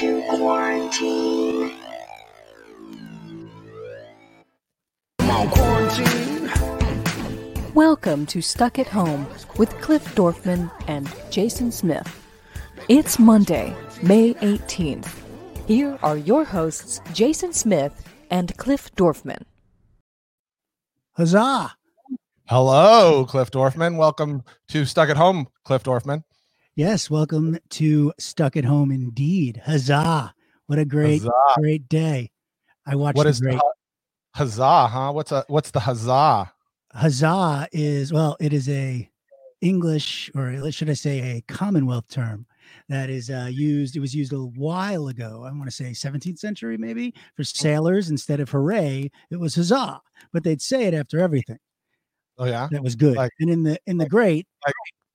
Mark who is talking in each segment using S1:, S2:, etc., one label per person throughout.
S1: to quarantine. Quarantine.
S2: Welcome to Stuck at Home with Cliff Dorfman and Jason Smith. It's Monday, May 18th. Here are your hosts, Jason Smith and Cliff Dorfman.
S3: Huzzah!
S4: Hello, Cliff Dorfman. Welcome to Stuck at Home, Cliff Dorfman.
S3: Yes, welcome to Stuck at Home indeed. Huzzah! What a great,
S4: Huzzah.
S3: great day. I watched
S4: What
S3: a great
S4: the hu- huzzah, huh? What's a what's the huzzah?
S3: huzzah is well, it is a English or should I say a Commonwealth term that is uh, used. It was used a while ago. I want to say 17th century, maybe for sailors instead of hooray. It was huzzah, but they'd say it after everything.
S4: Oh yeah,
S3: That was good.
S4: Like-
S3: and in the in the
S4: like-
S3: great,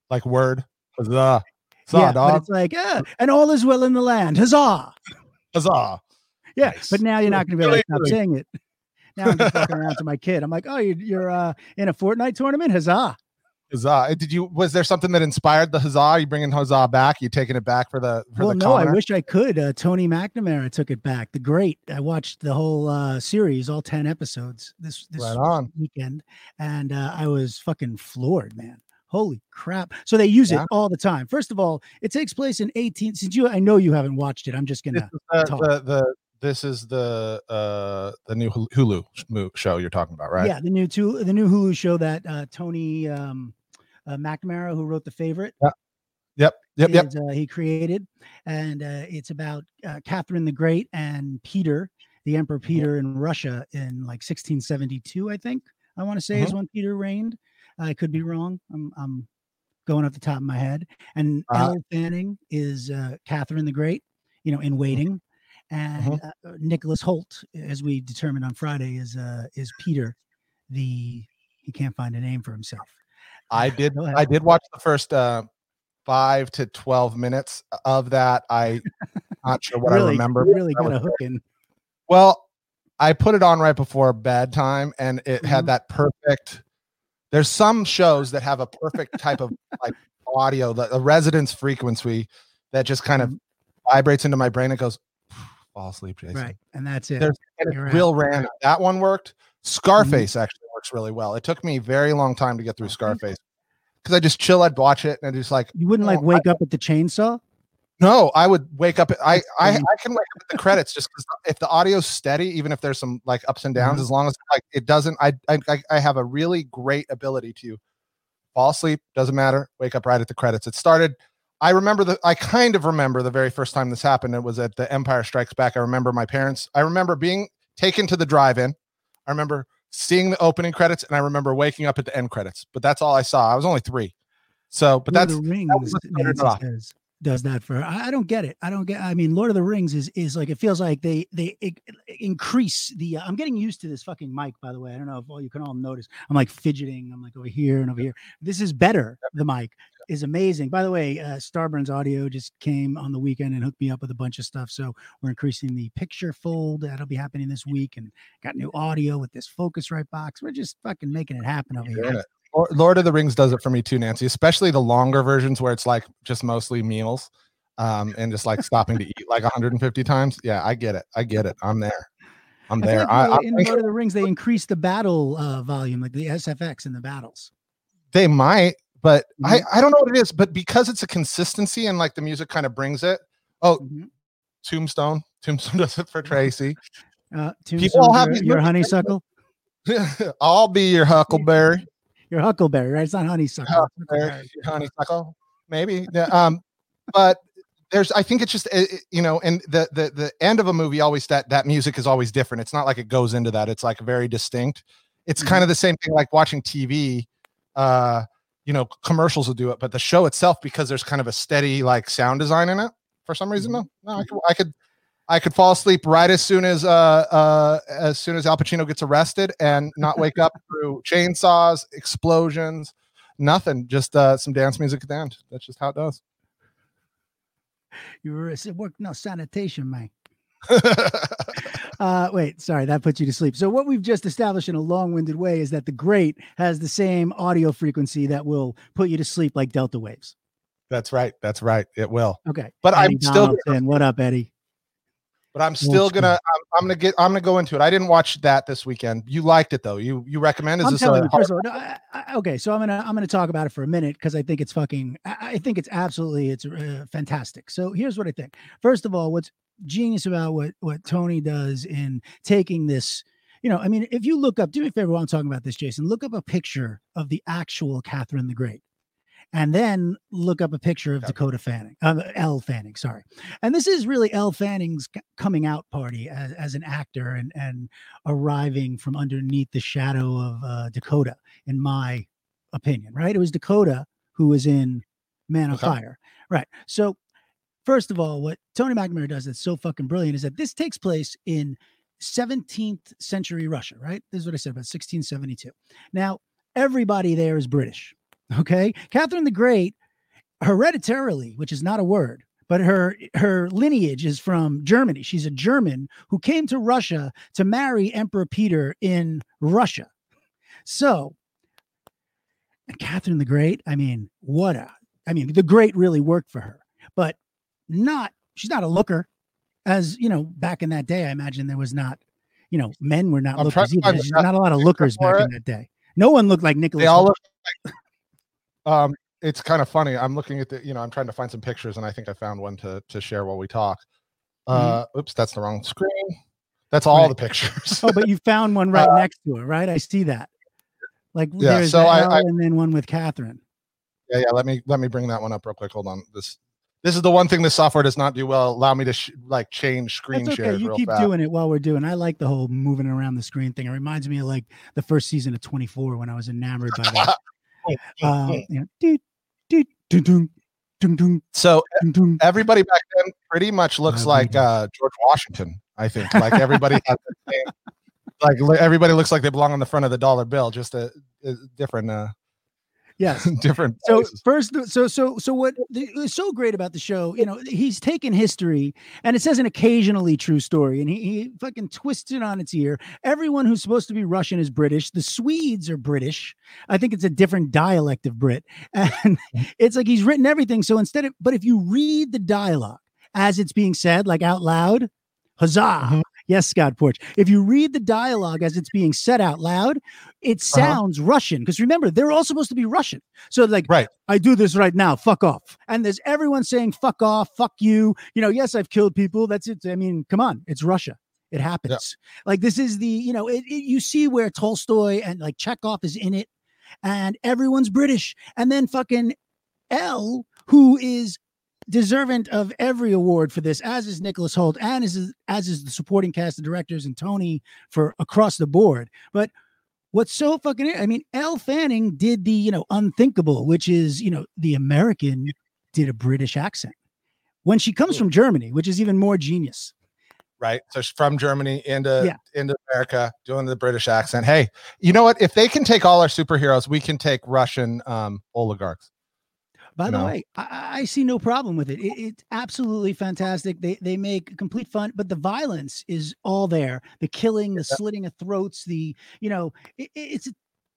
S4: like word huzzah, huzzah,
S3: yeah, but it's like ah, and all is well in the land. Huzzah!
S4: huzzah.
S3: Yeah,
S4: Nice.
S3: but now you're not going to be able to stop saying it. Now I'm just walking around to my kid. I'm like, oh, you're, you're uh, in a Fortnite tournament? Huzzah!
S4: Huzzah! Did you? Was there something that inspired the huzzah? You bringing huzzah back? You taking it back for the for
S3: well,
S4: the
S3: no, I wish I could. Uh, Tony McNamara took it back. The great. I watched the whole uh, series, all ten episodes this this
S4: Right on.
S3: weekend, and uh, I was fucking floored, man. Holy crap! So they use
S4: Yeah.
S3: it all the time. First of all, it takes place in 18. Since you, I know you haven't watched it. I'm just gonna.
S4: is the,
S3: talk.
S4: the, this is the uh the new Hulu- Hulu sh- mo- show you're talking about, right?
S3: Yeah, the new two, the new Hulu show that uh, Tony um, uh, McNamara, who wrote The Favorite,
S4: Yep. Yep. Yep.
S3: is, uh, he created, and uh, it's about uh, Catherine the Great and Peter, the Emperor
S4: Mm-hmm.
S3: Peter in Russia in like 1672, I think. I want to say is
S4: Mm-hmm.
S3: when Peter reigned. I could be wrong. I'm, I'm going off the top of my head. And
S4: Uh-huh.
S3: Elle Fanning is uh, Catherine the Great, you know,
S4: Mm-hmm.
S3: in waiting. And uh, Nicholas Hoult, as we determined on Friday, is uh, is Peter, the he can't find a name for himself.
S4: I did. I did watch the first uh five to twelve minutes of that. I not sure what
S3: really,
S4: I remember.
S3: Really got a hook in.
S4: Well, I put it on right before bedtime, and it
S3: Mhm.
S4: had that perfect. There's some shows that have a perfect type of like audio, the, the resonance frequency that just kind of
S3: Mhm.
S4: vibrates into my brain. and goes, fall asleep, Jason.
S3: Right. And that's it.
S4: There's and
S3: You're out.
S4: random. That one worked.
S3: Mm-hmm.
S4: Scarface actually works really well. It took me a very long time to get through Scarface because I just chill. I'd watch it and I just like
S3: You wouldn't like
S4: Oh, I-
S3: wake up at the chainsaw?
S4: No. I would wake up. I I, I can wake up at the credits just because if the audio's steady, even if there's some like ups and downs,
S3: Mhm.
S4: as long as like it doesn't, I, I I- have a really great ability to fall asleep. Doesn't matter. Wake up right at the credits. It started. I remember the. I kind of remember the very first time this happened. It was at the Empire Strikes Back. I remember my parents. I remember being taken to the drive-in. I remember seeing the opening credits, and I remember waking up at the end credits. But that's all I saw. I was only three. So, but that's
S3: the Rings
S4: was what started
S3: Nancy
S4: it off.
S3: says, does that for I, I don't get it. I don't get I mean Lord of the Rings is is like it feels like they they i- increase the uh, I'm getting used to this fucking mic by the way. I don't know if all you can all notice. I'm like fidgeting. I'm like over here and over here. This is better. The mic is amazing. By the way, uh Starburns Audio just came on the weekend and hooked me up with a bunch of stuff. So we're increasing the picture fold. That'll be happening this week and got new audio with this Focusrite box. We're just fucking making it happen over
S4: doing
S3: here.
S4: Lord- of the Rings does it for me too, Nancy. Especially the longer versions where it's like just mostly meals, um, and just like stopping to eat like 150 times. Yeah, I get it. I get it. I'm there. I'm
S3: I
S4: there.
S3: like
S4: I,
S3: the-
S4: I'm
S3: in Lord of the Rings, they increase the battle uh, volume, like the SFX in the battles.
S4: they might, but I
S3: Mm-hmm.
S4: I don't know what it is. But because it's a consistency and like the music kind of brings it. Oh,
S3: Mhm.
S4: Tombstone. Tombstone does it for Tracy.
S3: Uh,
S4: People have
S3: your, your honeysuckle,
S4: I'll be your Huckleberry.
S3: Your huckleberry, right? It's not honeysuckle.
S4: Huckleberry, honeysuckle, maybe. Yeah, Um, but there's I think it's just you know, and the the the end of a movie always that that music is always different. It's not like it goes into that. It's like very distinct. It's kind of the same thing like watching TV. Uh, you know, commercials will do it, but the show itself, because there's kind of a steady like sound design in it, for some reason, no, no, I could, I could, I could fall asleep right as soon as uh uh as soon as Al Pacino gets arrested and not wake up through chainsaws, explosions, nothing, just uh some dance music at the end. That's just how it does.
S3: You were it's work no sanitation, man. Uh, wait, sorry, that puts you to sleep. So what we've just established in a long-winded way is that the great has the same audio frequency that will put you to sleep like delta waves.
S4: That's right. That's right. It will.
S3: Okay.
S4: But
S3: Eddie
S4: I'm still
S3: Donaldson, what up, Eddie?
S4: But I'm still gonna I'm, I'm gonna get I'm gonna go into it. I didn't watch that this weekend. You liked it though. You you recommend? Is
S3: I'm
S4: this
S3: telling
S4: a
S3: you, first of all, no, I, I, okay. So I'm gonna I'm gonna talk about it for a minute because I think it's fucking. I, I think it's absolutely it's uh, fantastic. So here's what I think. First of all, what's genius about what what Tony does in taking this. You know, I mean, if you look up, do me a favor while I'm talking about this, Jason. Look up a picture of the actual Catherine the Great, and then look up a picture of. Dakota Fanning, uh, Elle Fanning. Sorry, and this is really Elle Fanning's coming out party as, as an actor and and arriving from underneath the shadow of uh, Dakota, in my opinion, right? It was Dakota who was in Man of
S4: Okay.
S3: Fire, right? So, first of all, what Tony McNamara does that's so fucking brilliant is that this takes place in 17th century Russia, right? This is what I said about 1672. Now, everybody there is British, okay? Catherine the Great, hereditarily, which is not a word, but her her lineage is from Germany. She's a German who came to Russia to marry Emperor Peter in Russia. So, Catherine the Great, I mean, what a I mean, the great really worked for her, but not she's not a looker. As you know, back in that day, I imagine there was not, you know, men were not
S4: I'm
S3: lookers either. There's not a lot of lookers back
S4: it.
S3: in that day. No one looked like Nicholas.
S4: they all
S3: Hoult.
S4: look like, um it's kind of funny. I'm looking at the you know, I'm trying to find some pictures and I think I found one to to share while we talk. Uh oops, that's the wrong screen. That's all
S3: Mm-hmm.
S4: The pictures.
S3: Oh, but you found one right
S4: Uh,
S3: next to her, right? I see that. Like
S4: Yeah,
S3: there's
S4: so
S3: the
S4: I-
S3: L
S4: I-
S3: and then one with Catherine.
S4: yeah, yeah, let me let me bring that one up real quick. Hold on. This this is the one thing this software does not do well. Allow me to sh- like change screen
S3: That's okay.
S4: shares
S3: You
S4: real
S3: keep
S4: fast.
S3: doing it while we're doing. I like the whole moving around the screen thing. It reminds me of like the first season of 24 when I was enamored by that. Um, you know,
S4: so everybody back then pretty much looks
S3: Uh,
S4: like uh, George Washington. I think. Like everybody has the same, like everybody looks like they belong on the front of the dollar bill, just a, a different uh
S3: Yes.
S4: different.
S3: So
S4: places.
S3: first, so so so what so great about the show? You know, he's taken history, and it says an occasionally true story, and he, he fucking twists it on its ear. Everyone who's supposed to be Russian is British. The Swedes are British. I think it's a different dialect of Brit, and it's like he's written everything. So instead of, but if you read the dialogue as it's being said, like out loud, huzzah.
S4: Mhm.
S3: Yes, Scott Porch. If you read the dialogue as it's being said out loud, it uh-huh. sounds Russian. Because remember, they're all supposed to be Russian. So, like,
S4: Right.
S3: I do this right now. Fuck off. And there's everyone saying fuck off, fuck you. You know, yes, I've killed people. That's it. I mean, come on, it's Russia. It happens. Like this is the, you know, it, it- you see where Tolstoy and like Chekhov is in it, and everyone's British. And then fucking Elle, who is deserving of every award for this, as is Nicholas Hoult, and as as is the supporting cast of directors and Tony for across the board. But what's so fucking I mean, Elle Fanning did the, you know, unthinkable, which is, you know, the American did a British accent. When she comes from Germany, which is even more genius.
S4: right? So she's from Germany into
S3: Yeah.
S4: into America, doing the British accent. Hey, you know what? If they can take all our superheroes, we can take Russian um, oligarchs.
S3: By the
S4: No.
S3: way, I- I, see no problem with it. it. It's absolutely fantastic. They they make complete fun, but the violence is all there. The killing, the slitting of throats, the you know, it, it- it's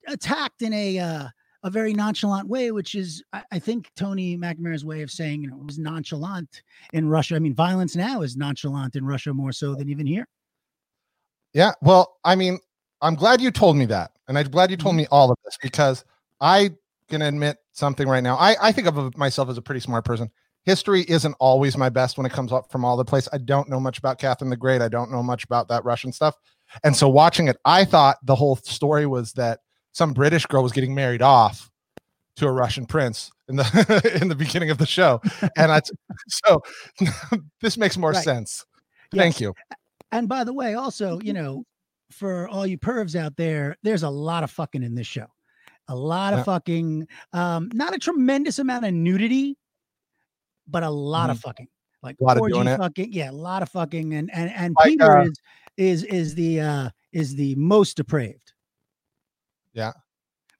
S3: attacked in a uh, a very nonchalant way, which is I, I think Tony McNamara's way of saying you know it was nonchalant in Russia. I mean, violence now is nonchalant in Russia more so than even here.
S4: Yeah. Well, I mean, I'm glad you told me that, and I'm glad you told me all of this because I can admit something right now. I I think of myself as a pretty smart person. History isn't always my best when it comes up from all the place. I don't know much about Catherine the Great. I don't know much about that Russian stuff. And so watching it, I thought the whole story was that some British girl was getting married off to a Russian prince in the in the beginning of the show. And that's so this makes more
S3: Right.
S4: sense.
S3: Yes.
S4: Thank you.
S3: And by the way, also, you know, for all you pervs out there, there's a lot of fucking in this show. A lot of
S4: Yeah.
S3: fucking, um, not a tremendous amount of nudity, but a lot of fucking. Like
S4: Mm-hmm. A lot of doing it.
S3: fucking, yeah, a lot of fucking, and and and
S4: Like,
S3: Peter
S4: uh,
S3: is is is the uh is the most depraved.
S4: Yeah.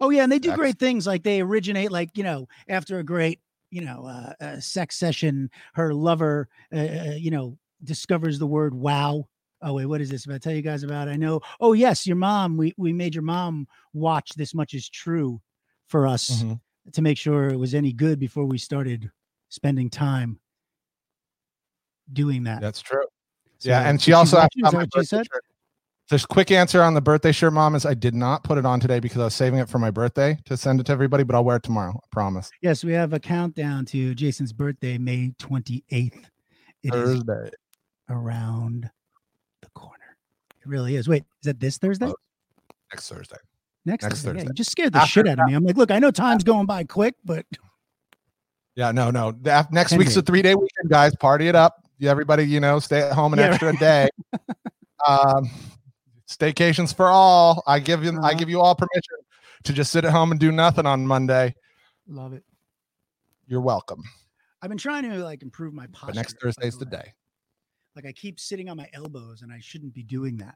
S3: Oh yeah, and they do
S4: That's-
S3: great things. Like they originate, like you know, after a great you know uh, uh sex session, her lover, uh, uh, you know, discovers the word wow. Oh wait, what is this? If I tell you guys about, it, I know. Oh yes, your mom. We we made your mom watch this much is true for us
S4: Mhm.
S3: to make sure it was any good before we started spending time doing that.
S4: That's true. yeah, and she also asked about my birthday
S3: said?
S4: shirt. There's quick answer on the birthday shirt, mom. Is I did not put it on today because I was saving it for my birthday to send it to everybody, but I'll wear it tomorrow. I promise.
S3: Yes, we have a countdown to Jason's birthday, May 28th. It is
S4: Thursday.
S3: around the corner. It really is. Wait, is that this Thursday?
S4: Oh, Next Thursday.
S3: next
S4: next
S3: Thursday. Yeah, you just scared the
S4: After
S3: shit out of me. I'm like, look, I know time's going by quick, but
S4: Yeah, no, no. Next week's a three day weekend, guys. Party it up. Everybody, you know, stay at home an
S3: Yeah,
S4: extra day. um, staycations for all. I give you, I
S3: Uh-huh.
S4: give you all permission to just sit at home and do nothing on Monday.
S3: love it.
S4: You're welcome.
S3: I've been trying to like improve my posture.
S4: But next Thursday's the day.
S3: Like I keep sitting on my elbows and I shouldn't be doing that.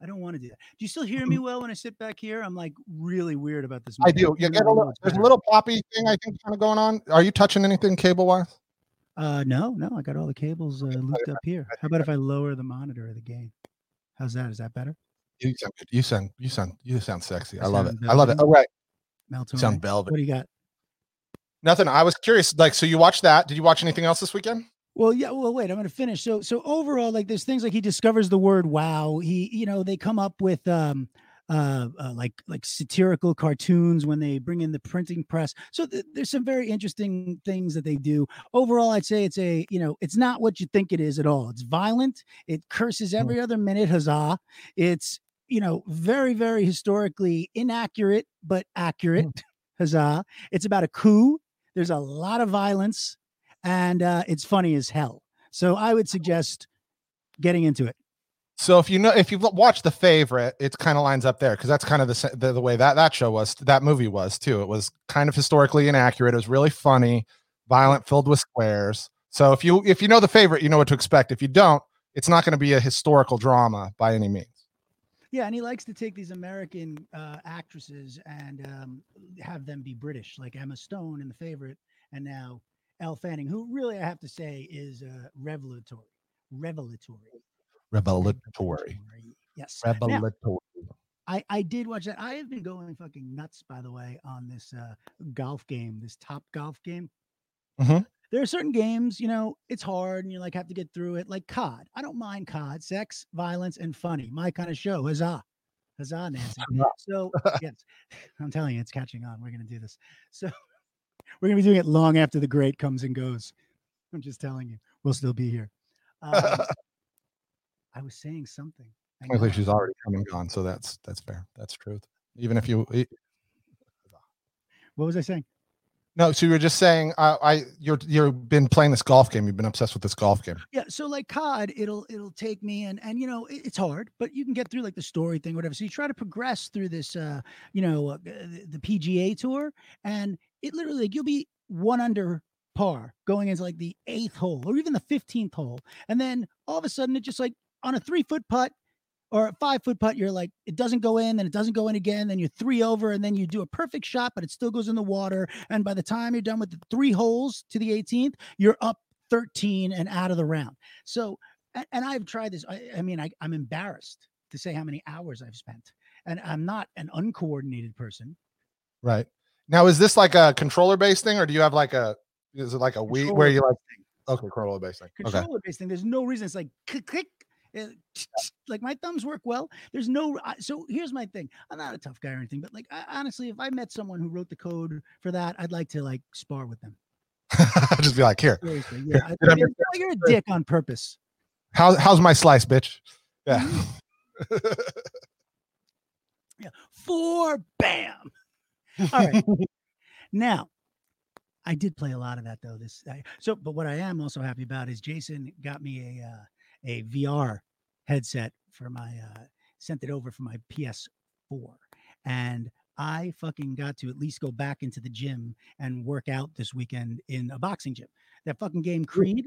S3: I don't want to do that. Do you still hear me well when I sit back here? I'm like really weird about this.
S4: I do. You get a little, there's a little poppy thing I think kind of going on. Are you touching anything cable wise?
S3: Uh, no, no, I got all the cables uh, looped up here. How about if I lower the monitor or the gain? How's that? Is that better?
S4: You sound good. You sound, you sound, you sound sexy. I
S3: I
S4: love it.
S3: sound
S4: I love it. Oh, right. Sound velvet.
S3: What do you got?
S4: Nothing. I was curious. Like, so you watched that? Did you watch anything else this weekend?
S3: Well, yeah. Well, wait. I'm going to finish. So, so overall, like, there's things like he discovers the word "wow." He, you know, they come up with um, uh, uh like like satirical cartoons when they bring in the printing press. So th- there's some very interesting things that they do. Overall, I'd say it's a, you know, it's not what you think it is at all. It's violent. It curses every other minute. Huzzah! It's you know very very historically inaccurate but accurate. Huzzah! It's about a coup. There's a lot of violence and uh, it's funny as hell. So I would suggest getting into it.
S4: So if you know, if you've watched The Favorite, it kind of lines up there because that's kind of the, the the way that that show was, that movie was too. It was kind of historically inaccurate. It was really funny, violent, filled with squares. So if you if you know The Favorite, you know what to expect. If you don't, it's not going to be a historical drama by any means.
S3: Yeah, and he likes to take these American uh, actresses and um, have them be British, like Emma Stone in The Favorite, and now Elle Fanning, who really I have to say is uh, revelatory. Revelatory.
S4: Revelatory.
S3: Yes. Now,
S4: Revelatory.
S3: I, I did watch that. I have been going fucking nuts, by the way, on this uh, golf game, this top golf game.
S4: Mhm.
S3: There are certain games, you know, it's hard and you like have to get through it, like COD. I don't mind COD, sex, violence, and funny. My kind of show. Huzzah. Huzzah, Nancy. So, yes, I'm telling you, it's catching on. We're going to do this. So, we're going to be doing it long after the great comes and goes. I'm just telling you, we'll still be here. Um, I was saying something. I know
S4: Luckily,
S3: I-
S4: she's already come and gone, so that's that's fair. That's truth. Even if you
S3: What was I saying?
S4: No, so you were just saying, uh, I you're you've been playing this golf game. You've been obsessed with this golf game.
S3: Yeah, so like COD, it'll it'll take me and and you know it- it's hard, but you can get through like the story thing, whatever. So you try to progress through this, uh, you know, uh, the, the PGA tour, and it literally like you'll be one under par going into like the eighth hole or even the fifteenth hole, and then all of a sudden it just like on a three foot putt or a five foot putt, you're like it doesn't go in, then it doesn't go in again, then you're three over, and then you do a perfect shot, but it still goes in the water, and by the time you're done with the three holes to the 18th, you're up 13 and out of the round. So, a- and I've tried this. I, I mean, I, I'm embarrassed to say how many hours I've spent, and I'm not an uncoordinated person.
S4: Right. Now, is this like a controller based thing, or do you have like a is it like a Wii where you like okay controller based thing?
S3: Controller based thing. There's no reason. It's like click, click. Uh, Like my thumbs work well. There's no. I- So here's my thing. I'm not a tough guy or anything, but like I, honestly, if I met someone who wrote the code for that, I'd like to like spar with them.
S4: I'll just be like, here,
S3: Seriously, yeah. I, I
S4: I
S3: mean, you're a dick on purpose.
S4: how how's my slice, bitch? Yeah.
S3: Yeah. Four, bam. All right. now, I did play a lot of that though. This I, so, but what I am also happy about is Jason got me a uh, a VR headset for my uh, sent it over for my PS4, and I fucking got to at least go back into the gym and work out this weekend in a boxing gym. That fucking game Creed,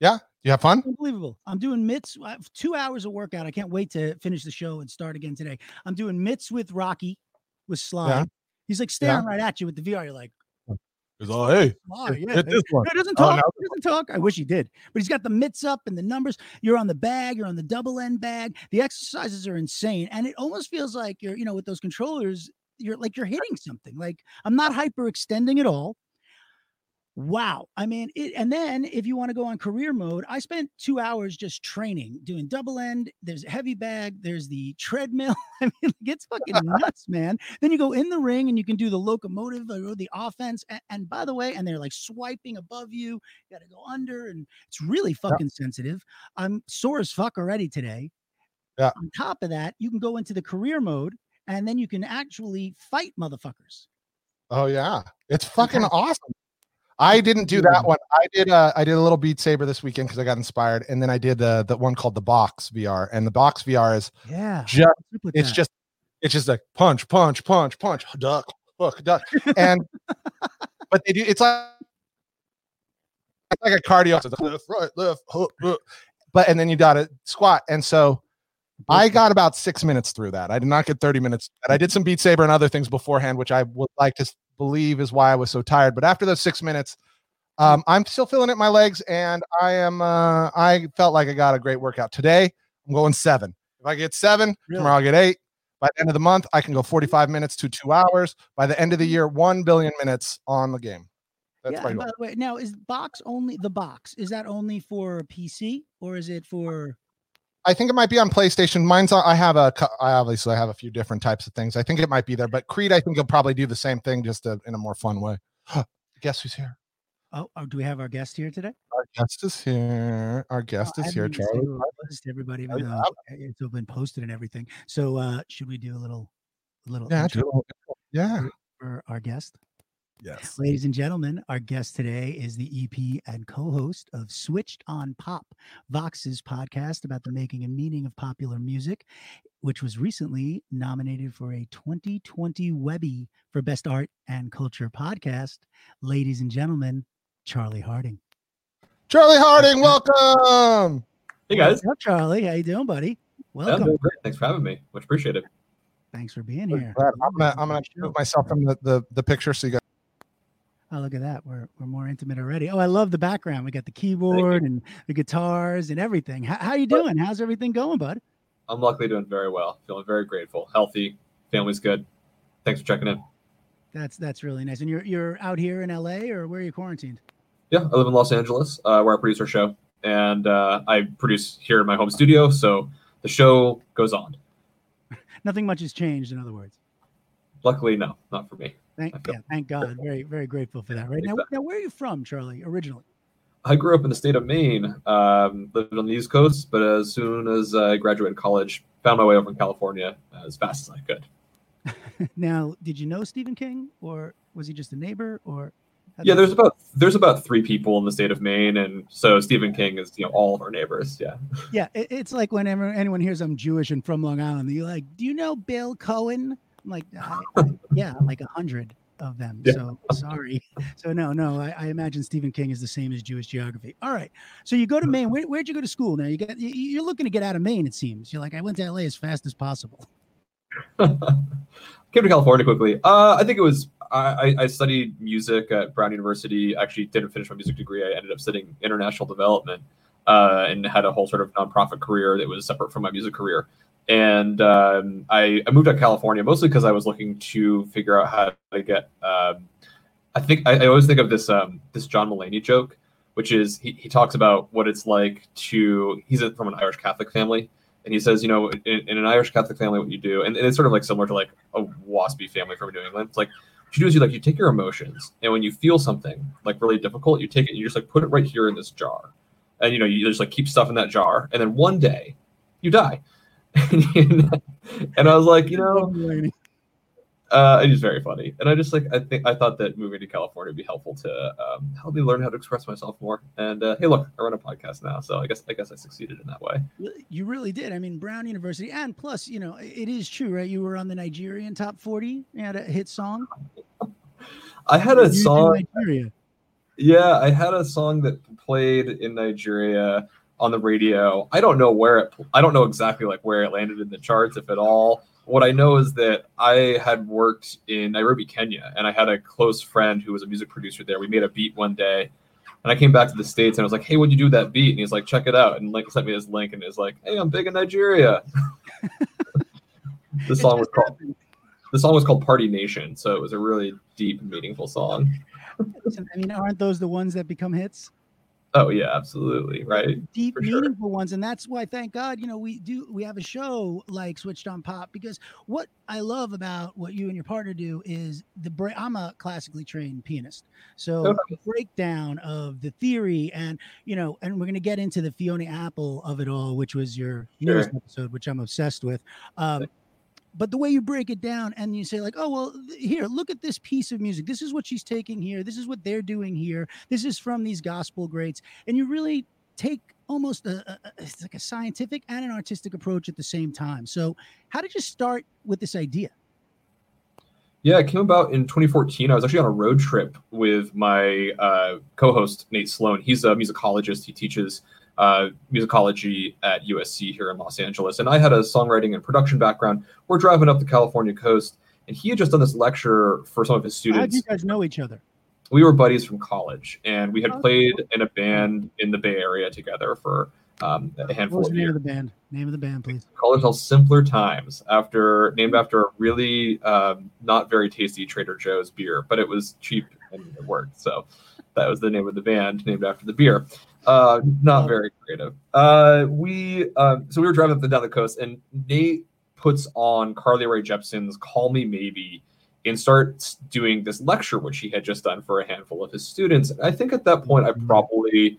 S3: Yeah,
S4: You have fun?
S3: unbelievable. I'm doing mitts, I have two hours of workout. I can't wait to finish the show and start again today. I'm doing mitts with Rocky, with Slide. He's like staring right at you with the VR. You're like,
S4: Oh, hey,
S3: Slide, yeah.
S4: hit this one.
S3: No, doesn't
S4: Oh,
S3: talk.
S4: no.
S3: Doesn't talk. I wish he did, but he's got the mitts up and the numbers. You're on the bag. You're on the double end bag. The exercises are insane, and it almost feels like you're, you know, with those controllers, you're like you're hitting something. Like I'm not hyperextending at all. Wow. I mean, it, and then if you want to go on career mode, I spent two hours just training, doing double end. There's a heavy bag, there's the treadmill. I mean, it gets fucking nuts, man. Then you go in the ring and you can do the locomotive or the offense. And, and by the way, and they're like swiping above you, you got to go under, and it's really fucking sensitive. I'm sore as fuck already today.
S4: Yeah.
S3: On top of that, you can go into the career mode and then you can actually fight motherfuckers.
S4: Oh yeah, it's fucking awesome. I didn't do that one. I did. Uh, I did a little Beat Saber this weekend because I got inspired, and then I did uh, the one called the Box VR, and the Box VR is
S3: Yeah.
S4: just
S3: What's up with
S4: it's
S3: that?
S4: just it's just like punch, punch, punch, punch, duck, hook, duck, and but they do. It's like it's like a cardio. Like left, right, left, hook, hook. but and then you got to squat, and so I got about six minutes through that. I did not get 30 minutes. I did some Beat Saber and other things beforehand, which I would like to believe is why I was so tired. But after those six minutes, um, I'm still feeling it in my legs, and I am. Uh, I felt like I got a great workout today. I'm going seven. If I get seven,
S3: Really?
S4: tomorrow I'll get eight. By the end of the month, I can go 45 minutes to two hours. By the end of the year, one billion minutes on the game. That's
S3: yeah, by the way, now is box only the box? Is that only for PC or is it for?
S4: I think it might be on PlayStation. Mine's on, I have a I cou- I obviously have a few different types of things. I think it might be there, but Creed, I think will probably do the same thing, just uh in a more fun way. Guess who's here?
S3: Oh, oh, do we have our guest here today?
S4: Our guest is here. Our guest
S3: Oh,
S4: is here, Charlie.
S3: seen who it was to everybody,
S4: Oh,
S3: even
S4: yeah.
S3: though it's all been posted and everything. So, uh, should we do a little, a little
S4: Yeah,
S3: intro
S4: do it. yeah.
S3: for our guest?
S4: Yes.
S3: Ladies and gentlemen, our guest today is the EP and co host of Switched on Pop, Vox's podcast about the making and meaning of popular music, which was recently nominated for a 2020 Webby for Best Art and Culture podcast. Ladies and gentlemen, Charlie Harding.
S4: Charlie Harding, welcome.
S5: Hey guys,
S3: What's up, Charlie? How you doing, buddy?
S5: Yeah, I'm
S3: Welcome.
S5: doing great. Thanks for having me. Much appreciated.
S3: Thanks for being here.
S4: I'm gonna I'm gonna
S3: Show.
S4: move myself from the, the, the picture so you guys
S3: Oh, look at that. We're we're more intimate already. Oh, I love the background. We got the keyboard and the guitars and everything. How, how you doing? How's everything going, bud?
S5: I'm luckily doing very well. Feeling very grateful. Healthy. Family's good. Thanks for checking in.
S3: That's that's really nice. And you're you're out here in LA or where are you quarantined?
S5: Yeah, I live in Los Angeles, uh, where I produce our show, and uh, I produce here in my home studio. So the show goes on.
S3: Nothing much has changed, in other words.
S5: Luckily, no, not for me.
S3: Thank yeah, thank God. Very very grateful for that. Right now, now where are you from, Charlie? Originally,
S5: I grew up in the state of Maine, um, lived on the East Coast, but as soon as I graduated college, found my way over in California as fast as I could.
S3: now did you know Stephen King, or was he just a neighbor, or
S5: Yeah, there's about there's about three people in the state of Maine, and so Stephen King is you know all of our neighbors. Yeah.
S3: yeah. It, it's like whenever anyone hears I'm Jewish and from Long Island, you're like, "Do you know Bill Cohen?" I'm like, I, I, "Yeah, like a hundred of them."
S5: Yeah.
S3: So sorry. So no, no. I, I imagine Stephen King is the same as Jewish geography. All right. So you go to Maine. Where, where'd you go to school? Now you got you- you're looking to get out of Maine. It seems you're like, I went to LA as fast as possible.
S5: Came to California quickly. Uh, I think it was I, I- I studied music at Brown University. Actually, didn't finish my music degree. I ended up studying international development uh, and had a whole sort of nonprofit career that was separate from my music career. And um, I, I moved out to California mostly because I was looking to figure out how to get. Um, I think I, I always think of this um, this John Mulaney joke, which is he, he talks about what it's like to. He's from an Irish Catholic family, and he says, you know, in, in an Irish Catholic family, what you do, and, and it's sort of like similar to like a waspy family from New England. It's like what you do is you like you take your emotions, and when you feel something like really difficult, you take it and you just like put it right here in this jar, and you know you just like keep stuff in that jar, and then one day you die. and I was like, you know, uh, it is very funny, and I just like I think I thought that moving to California would be helpful to um, help me learn how to express myself more. And uh, hey, look, I run a podcast now, so I guess I guess I succeeded in that way.
S3: You really did. I mean, Brown University, and plus, you know, it is true, right? You were on the Nigerian top forty. You had a hit song.
S5: I had
S3: You
S5: a
S3: did
S5: song.
S3: Nigeria.
S5: Yeah, I had a song that played in Nigeria on the radio. I don't know where it. I don't know exactly like where it landed in the charts, if at all. What I know is that I had worked in Nairobi, Kenya, and I had a close friend who was a music producer there. We made a beat one day, and I came back to the states and I was like, "Hey, what'd you do with that beat?" And he's like, "Check it out." And like sent me this link and is like, "Hey, I'm big in Nigeria." the song was called
S3: happened.
S5: the song was called Party Nation, so it was a really deep meaningful song.
S3: I mean, aren't those the ones that become hits?
S5: Oh yeah, absolutely. Right.
S3: deep
S5: For sure.
S3: meaningful ones and that's why thank god you know we do we have a show like switched on pop because what i love about what you and your partner do is the break i'm a classically trained pianist so
S5: Okay.
S3: the breakdown of the theory and you know and we're going to get into the fiona apple of it all which was your newest
S5: Sure.
S3: episode which i'm obsessed with um, but the way you break it down and you say like oh well here look at this piece of music this is what she's taking here this is what they're doing here this is from these gospel greats and you really take almost a- a- it's like a scientific and an artistic approach at the same time so how did you start with this idea
S5: Yeah, it came about in 2014. I was actually on a road trip with my uh, co-host Nate Sloan. He's a musicologist. He teaches uh, musicology at USC here in Los Angeles, and I had a songwriting and production background. We're driving up the California coast, and he had just done this lecture for some of his students.
S3: how did you guys know each other
S5: we were buddies from college, and we had
S3: Oh,
S5: played in a band in the Bay Area together for um, a handful
S3: was
S5: of
S3: the name
S5: years.
S3: of the band name of the band please
S5: called ourselves Simpler Times, after named after a really um, not very tasty Trader Joe's beer, but it was cheap and it worked. So that was the name of the band, named after the beer. Uh, not very creative. Uh, we um, so we were driving up and down the coast, and Nate puts on Carly Rae Jepsen's "Call Me Maybe." And starts doing this lecture, which he had just done for a handful of his students. And I think at that point, I probably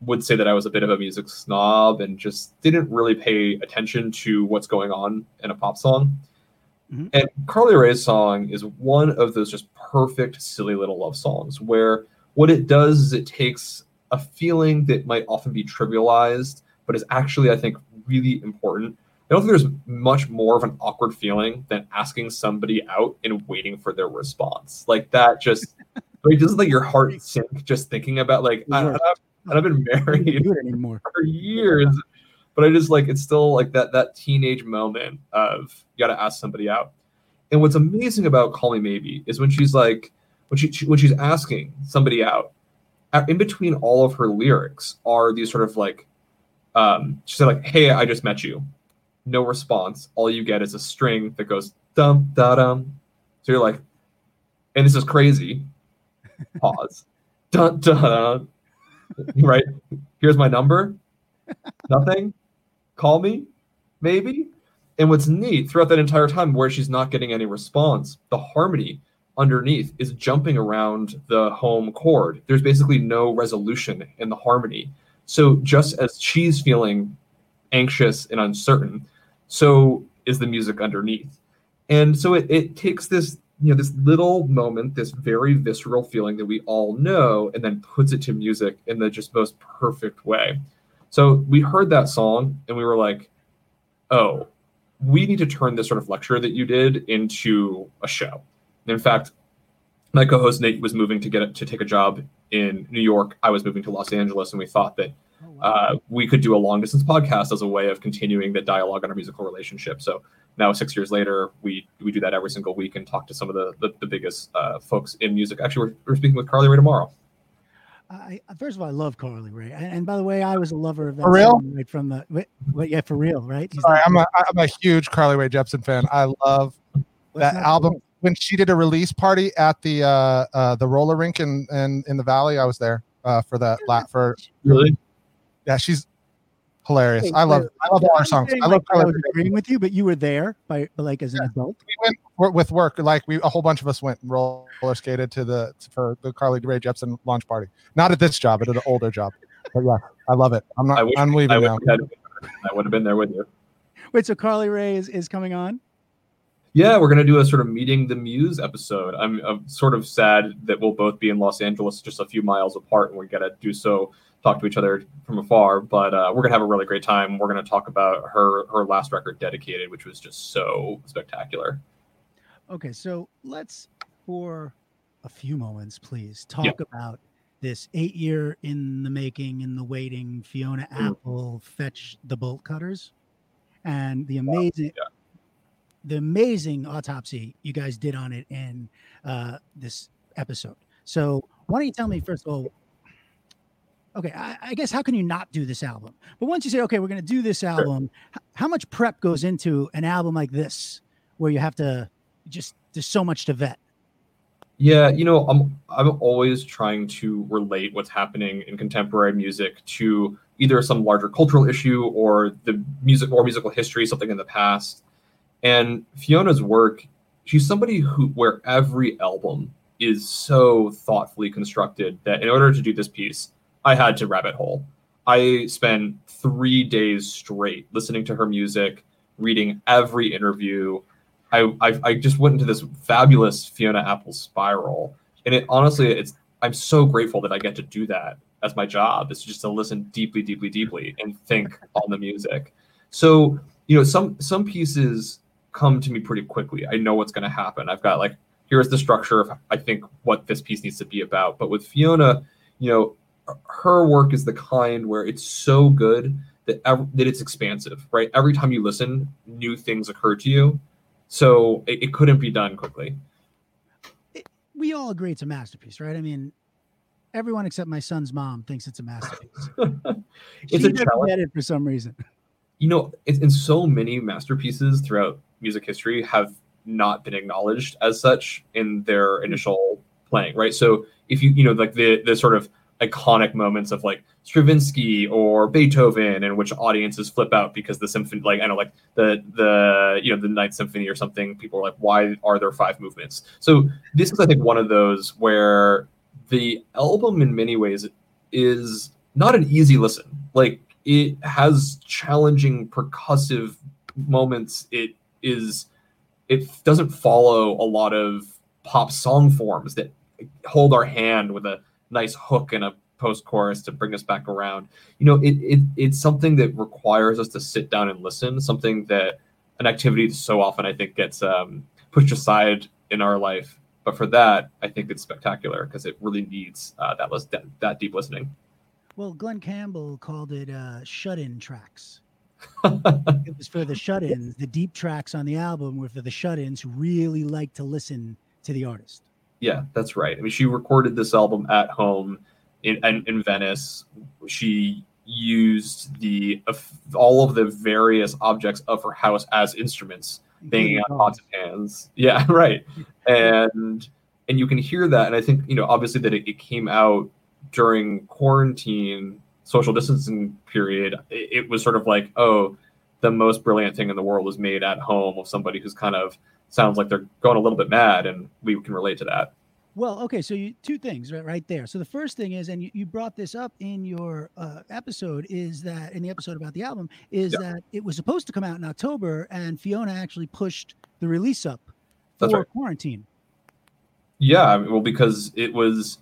S5: would say that I was a bit of a music snob and just didn't really pay attention to what's going on in a pop song.
S3: Mhm.
S5: And Carly Rae's song is one of those just perfect, silly little love songs where what it does is it takes a feeling that might often be trivialized, but is actually, I think, really important. I don't think there's much more of an awkward feeling than asking somebody out and waiting for their response. Like that just like doesn't like your heart sink just thinking about like I, I've, I've been married
S3: anymore
S5: for years, but it is like it's still like that that teenage moment of you got to ask somebody out. And what's amazing about Call Me Maybe is when she's like when she she- when she's asking somebody out, in between all of her lyrics are these sort of like um she said like hey I just met you, no response. All you get is a string that goes dum da dum. So you're like, and this is crazy. Pause. Dun dun dun. Right. Here's my number. Nothing. Call me. Maybe. And what's neat throughout that entire time, where she's not getting any response, the harmony underneath is jumping around the home chord. There's basically no resolution in the harmony. So just as she's feeling anxious and uncertain, so is the music underneath. And so it, it takes this, you know, this little moment, this very visceral feeling that we all know, and then puts it to music in the just most perfect way. So we heard that song and we were like, oh, we need to turn this sort of lecture that you did into a show. And in fact, my co-host Nate was moving to get to take a job in New York. I was moving to Los Angeles, and we thought that
S3: Oh,
S5: uh, we could do a long distance podcast as a way of continuing the dialogue on our musical relationship. So now, six years later, we we do that every single week and talk to some of the the, the biggest uh, folks in music. Actually, we're, we're speaking with Carly Rae tomorrow.
S3: I, I- first of all, I love Carly Rae, and, and by the way, I was a lover of that.
S4: For real?
S3: song Right from the, wait, wait, yeah, for real, right? He's
S4: Sorry, I'm a I'm a huge Carly Rae Jepsen fan. I love
S3: what's
S4: that album.
S3: cool?
S4: When she did a release party at the uh, uh, the roller rink in, in in the valley, I was there uh, for that. La- for
S5: Really?
S4: yeah, she's hilarious.
S3: Wait,
S4: I love
S3: wait,
S4: I love all her
S3: I'm
S4: songs. I love
S3: like, I was agreeing with you, but you were there by like as an adult.
S4: we went with work. Like we, a whole bunch of us went and roller skated to the for the Carly Rae Jepsen launch party. Not at this job, but at an older job. But yeah, I love it. I'm not.
S5: I wish
S4: I'm leaving
S5: would,
S4: now.
S5: have I would have been there with you.
S3: Wait, so Carly Rae is, is coming on?
S5: Yeah, we're gonna do a sort of meeting the muse episode. I'm, I'm sort of sad that we'll both be in Los Angeles, just a few miles apart, and we gotta do so, talk to each other from afar. But uh, we're gonna have a really great time. We're gonna talk about her her last record, Dedicated, which was just so spectacular.
S3: Okay, so let's for a few moments, please talk
S5: Yeah.
S3: about this eight year in the making, in the waiting. Fiona
S5: Mm.
S3: Apple fetch the bolt cutters, and the amazing, the amazing autopsy you guys did on it in uh, this episode. So why don't you tell me first of all? Okay, I, I guess how can you not do this album? But once you say, okay, we're going to do this album, h- how much prep goes into an album like this, where you have to just there's so much to vet.
S5: Yeah, you know, I'm I'm always trying to relate what's happening in contemporary music to either some larger cultural issue or the music or musical history, something in the past. And Fiona's work, she's somebody who where every album is so thoughtfully constructed that in order to do this piece, I had to rabbit hole. I spent three days straight listening to her music, reading every interview. I, I, I just went into this fabulous Fiona Apple spiral, and it honestly, it's I'm so grateful that I get to do that as my job. Is just to listen deeply, deeply, deeply, and think on the music. So you know, some some pieces come to me pretty quickly. I know what's going to happen. I've got like here's the structure of I think what this piece needs to be about. But with Fiona, you know, her work is the kind where it's so good that ev- that it's expansive, right? Every time you listen, new things occur to you. So it, it couldn't be done quickly.
S3: We all agree it's a masterpiece, right? I mean, everyone except my son's mom thinks it's a masterpiece.
S5: it's
S3: she
S5: a challenge.
S3: it for some reason.
S5: you know, it's in so many masterpieces throughout music history have not been acknowledged as such in their initial playing, right? So if you, you know, like the the sort of iconic moments of like Stravinsky or Beethoven, in which audiences flip out because the symphony, like I know, like the the you know the Ninth Symphony or something, people are like, why are there five movements? So this is, I think, one of those where the album, in many ways, is not an easy listen. Like it has challenging percussive moments. It is it doesn't follow a lot of pop song forms that hold our hand with a nice hook and a post chorus to bring us back around. You know, it, it it's something that requires us to sit down and listen. Something that an activity that so often I think gets um, pushed aside in our life. But for that, I think it's spectacular because it really needs uh, that, lis- that that deep listening.
S3: Well, Glenn Campbell called it uh, shut-in tracks. it was for the shut-ins. The deep tracks on the album were for the shut-ins who really like to listen to the artist.
S5: Yeah, that's right. I mean, she recorded this album at home in in, in Venice. She used the all of the various objects of her house as instruments, banging on pots and pans. Yeah, right. And and you can hear that, and I think you know obviously that it, it came out during quarantine, social distancing period. It, it was sort of like, oh, the most brilliant thing in the world was made at home of somebody who's kind of sounds like they're going a little bit mad, and we can relate to that.
S3: Well, okay, so you two things right, right there. So the first thing is, and you, you brought this up in your uh, episode, is that in the episode about the album, is that it was supposed to come out in October, and Fiona actually pushed the release up for
S5: right.
S3: quarantine.
S5: Yeah, well, because it was.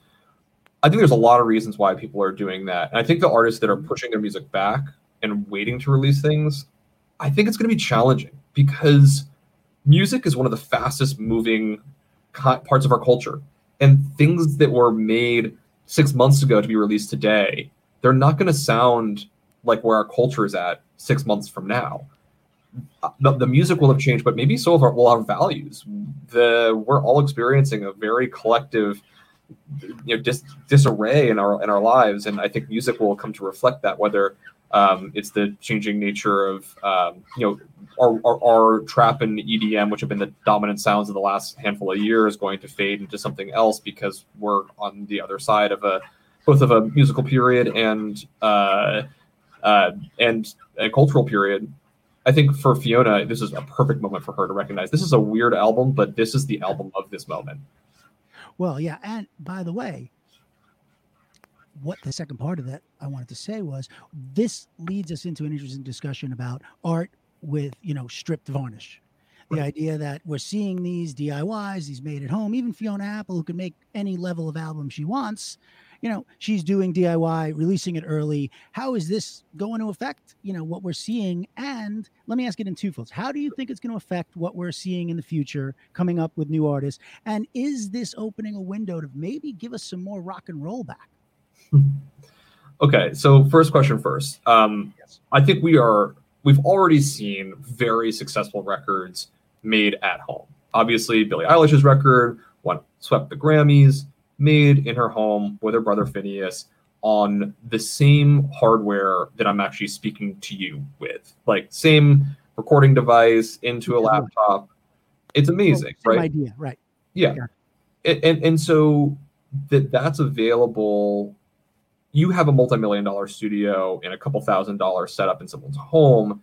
S5: I think there's a lot of reasons why people are doing that, and I think the artists that are pushing their music back and waiting to release things, I think it's going to be challenging because music is one of the fastest moving parts of our culture, and things that were made six months ago to be released today, they're not going to sound like where our culture is at six months from now. The, the music will have changed, but maybe so will our values. The we're all experiencing a very collective, you know, dis, disarray in our in our lives, and I think music will come to reflect that. Whether um, it's the changing nature of um, you know our, our, our trap and EDM, which have been the dominant sounds of the last handful of years, going to fade into something else because we're on the other side of a both of a musical period and uh, uh, and a cultural period. I think for Fiona, this is a perfect moment for her to recognize this is a weird album, but this is the album of this moment.
S3: Well, yeah, and by the way, what the second part of that I wanted to say was this leads us into an interesting discussion about art with you know stripped varnish. The idea that we're seeing these DIYs, these made at home, even Fiona Apple, who can make any level of album she wants, you know, she's doing DIY, releasing it early. How is this going to affect, you know, what we're seeing? And let me ask it in two folds. How do you think it's going to affect what we're seeing in the future coming up with new artists? And is this opening a window to maybe give us some more rock and roll back?
S5: Okay, so first question first. Um,
S3: Yes.
S5: I think we are we've already seen very successful records made at home. Obviously, Billie Eilish's record won swept the Grammys, made in her home with her brother Finneas on the same hardware that I'm actually speaking to you with, like same recording device into a laptop. It's amazing, right?
S3: idea, right?
S5: Yeah.
S3: Yeah.
S5: and and, and so that that's available you have a multi-million dollar studio and a couple thousand dollars set up in someone's home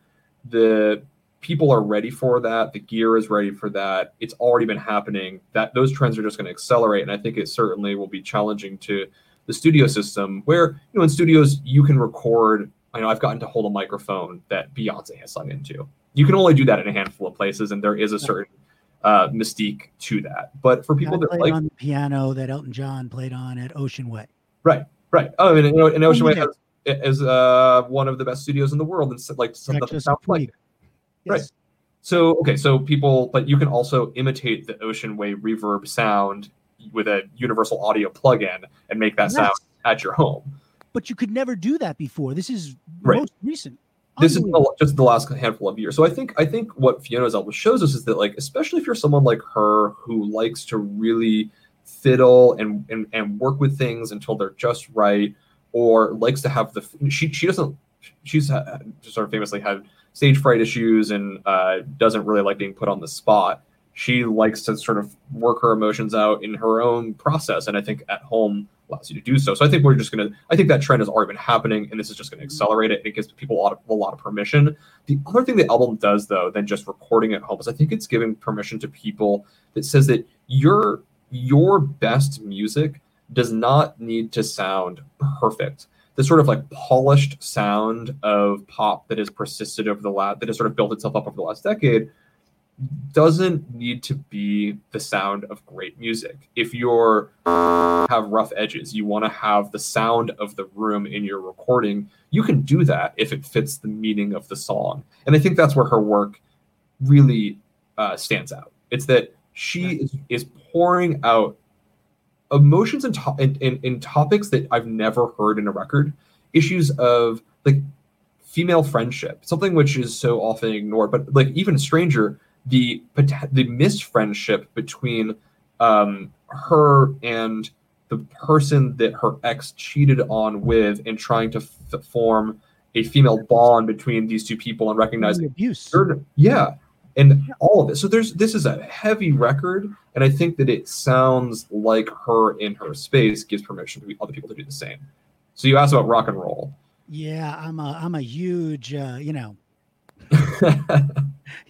S5: the people are ready for that. The gear is ready for that. It's already been happening. That those trends are just going to accelerate and i think it certainly will be challenging to the studio system where you know in studios you can record i know i've gotten to hold a microphone that beyonce has sung into. You can only do that in a handful of places and there is a certain uh, mystique to that. But for people that like
S3: on the piano that Elton John played on at Ocean Way.
S5: Right, right. Oh, and, you know, and Ocean Way
S3: yeah.
S5: has, is uh, one of the best studios in the world, and like some
S3: Correct,
S5: that
S3: just
S5: sounds like. Right. So okay, so people, but you can also imitate the Ocean Way reverb sound with a Universal Audio plugin and make that sound at your home.
S3: But you could never do that before. This is
S5: Right.
S3: most recent.
S5: This is the- just the last handful of years. So I think I think what Fiona's album shows us is that like, especially if you're someone like her who likes to really fiddle and and, and work with things until they're just right, or likes to have the she she doesn't she's uh, sort of famously had stage fright issues and uh, doesn't really like being put on the spot. She likes to sort of work her emotions out in her own process, and I think at home allows you to do so. So I think we're just gonna. I think that trend has already been happening, and this is just going to accelerate it. It gives people a lot of a lot of permission. The other thing the album does, though, than just recording at home, is I think it's giving permission to people that says that your your best music does not need to sound perfect. The sort of like polished sound of pop that has persisted over the last that has sort of built itself up over the last decade doesn't need to be the sound of great music. If you're have rough edges, you want to have the sound of the room in your recording, you can do that if it fits the meaning of the song. And I think that's where her work really uh, stands out. It's that she is, is pouring out emotions and, to- in, in, in topics that I've never heard in a record. Issues of like female friendship, something which is so often ignored, but like even stranger, the the missed friendship between um, her and the person that her ex cheated on with, and trying to f- form a female bond between these two people and recognizing
S3: abuse.
S5: Yeah and all of it so there's this is a heavy record and i think that it sounds like her in her space gives permission to other people to do the same so you asked about rock and roll
S3: Yeah, I'm a I'm a huge uh, you know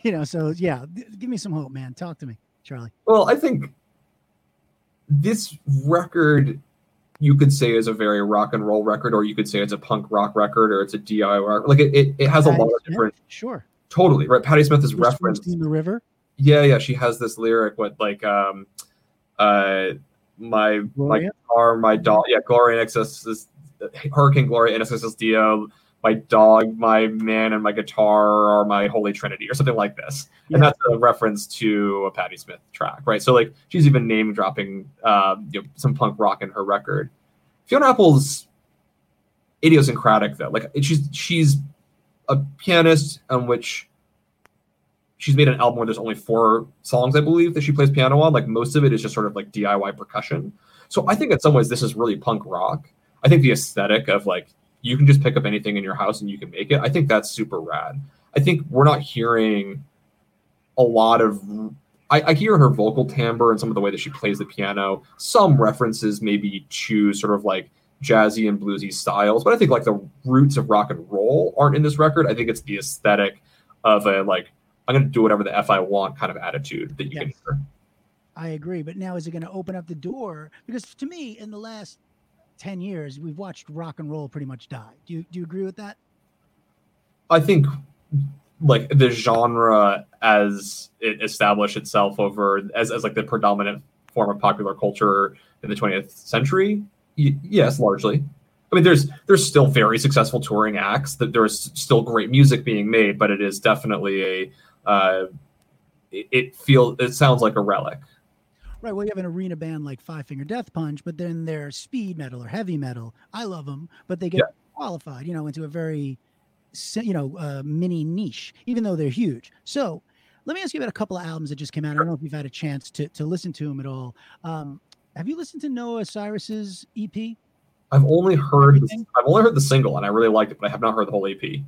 S3: you know. So yeah, give me some hope, man. Talk to me, Charlie.
S5: well i think this record you could say is a very rock and roll record or you could say it's a punk rock record or it's a diy like it, it, it has a lot of different
S3: Sure.
S5: Totally right? Patti Smith is
S3: Bruce
S5: referenced.
S3: Springsteen, the river.
S5: yeah yeah she has this lyric with like um uh my my
S3: Gloria?
S5: guitar my dog yeah gloria in excess is hurricane gloria in excess dio my dog my man and my guitar are my holy trinity or something like this. And that's a reference to a Patti Smith track right? So like she's even name dropping um you know, some punk rock in her record. Fiona apple's idiosyncratic though. Like she's she's a pianist on which she's made an album where there's only four songs, I believe, that she plays piano on. Like most of it is just sort of like DIY percussion. So I think in some ways this is really punk rock. I think the aesthetic of like you can just pick up anything in your house and you can make it. I think that's super rad. I think we're not hearing a lot of. I, I hear her vocal timbre and some of the way that she plays the piano. Some references maybe to sort of like jazzy and bluesy styles, but I think like the roots of rock and roll aren't in this record. I think it's the aesthetic of a like I'm going to do whatever the f I want kind of attitude that you can hear.
S3: I agree, but now is it going to open up the door? Because to me, in the last ten years, we've watched rock and roll pretty much die. Do you do you agree with that?
S5: I think like the genre as it established itself over as, as like the predominant form of popular culture in the 20th century. Y- yes, largely. I mean, there's there's still very successful touring acts. That there's still great music being made, but it is definitely a uh, it, it feels it sounds like a relic.
S3: Right. Well, you have an arena band like Five Finger Death Punch, but then they're speed metal or heavy metal. I love them, but they get
S5: Yeah.
S3: qualified, you know, into a very, you know, uh, mini niche, even though they're huge. So, let me ask you about a couple of albums that just came out. I don't know if you've had a chance to to listen to them at all. Um, have you listened to Noah Cyrus's EP?
S5: I've only heard
S3: Everything?
S5: I've only heard the single and I really liked it, but I have not heard the whole EP.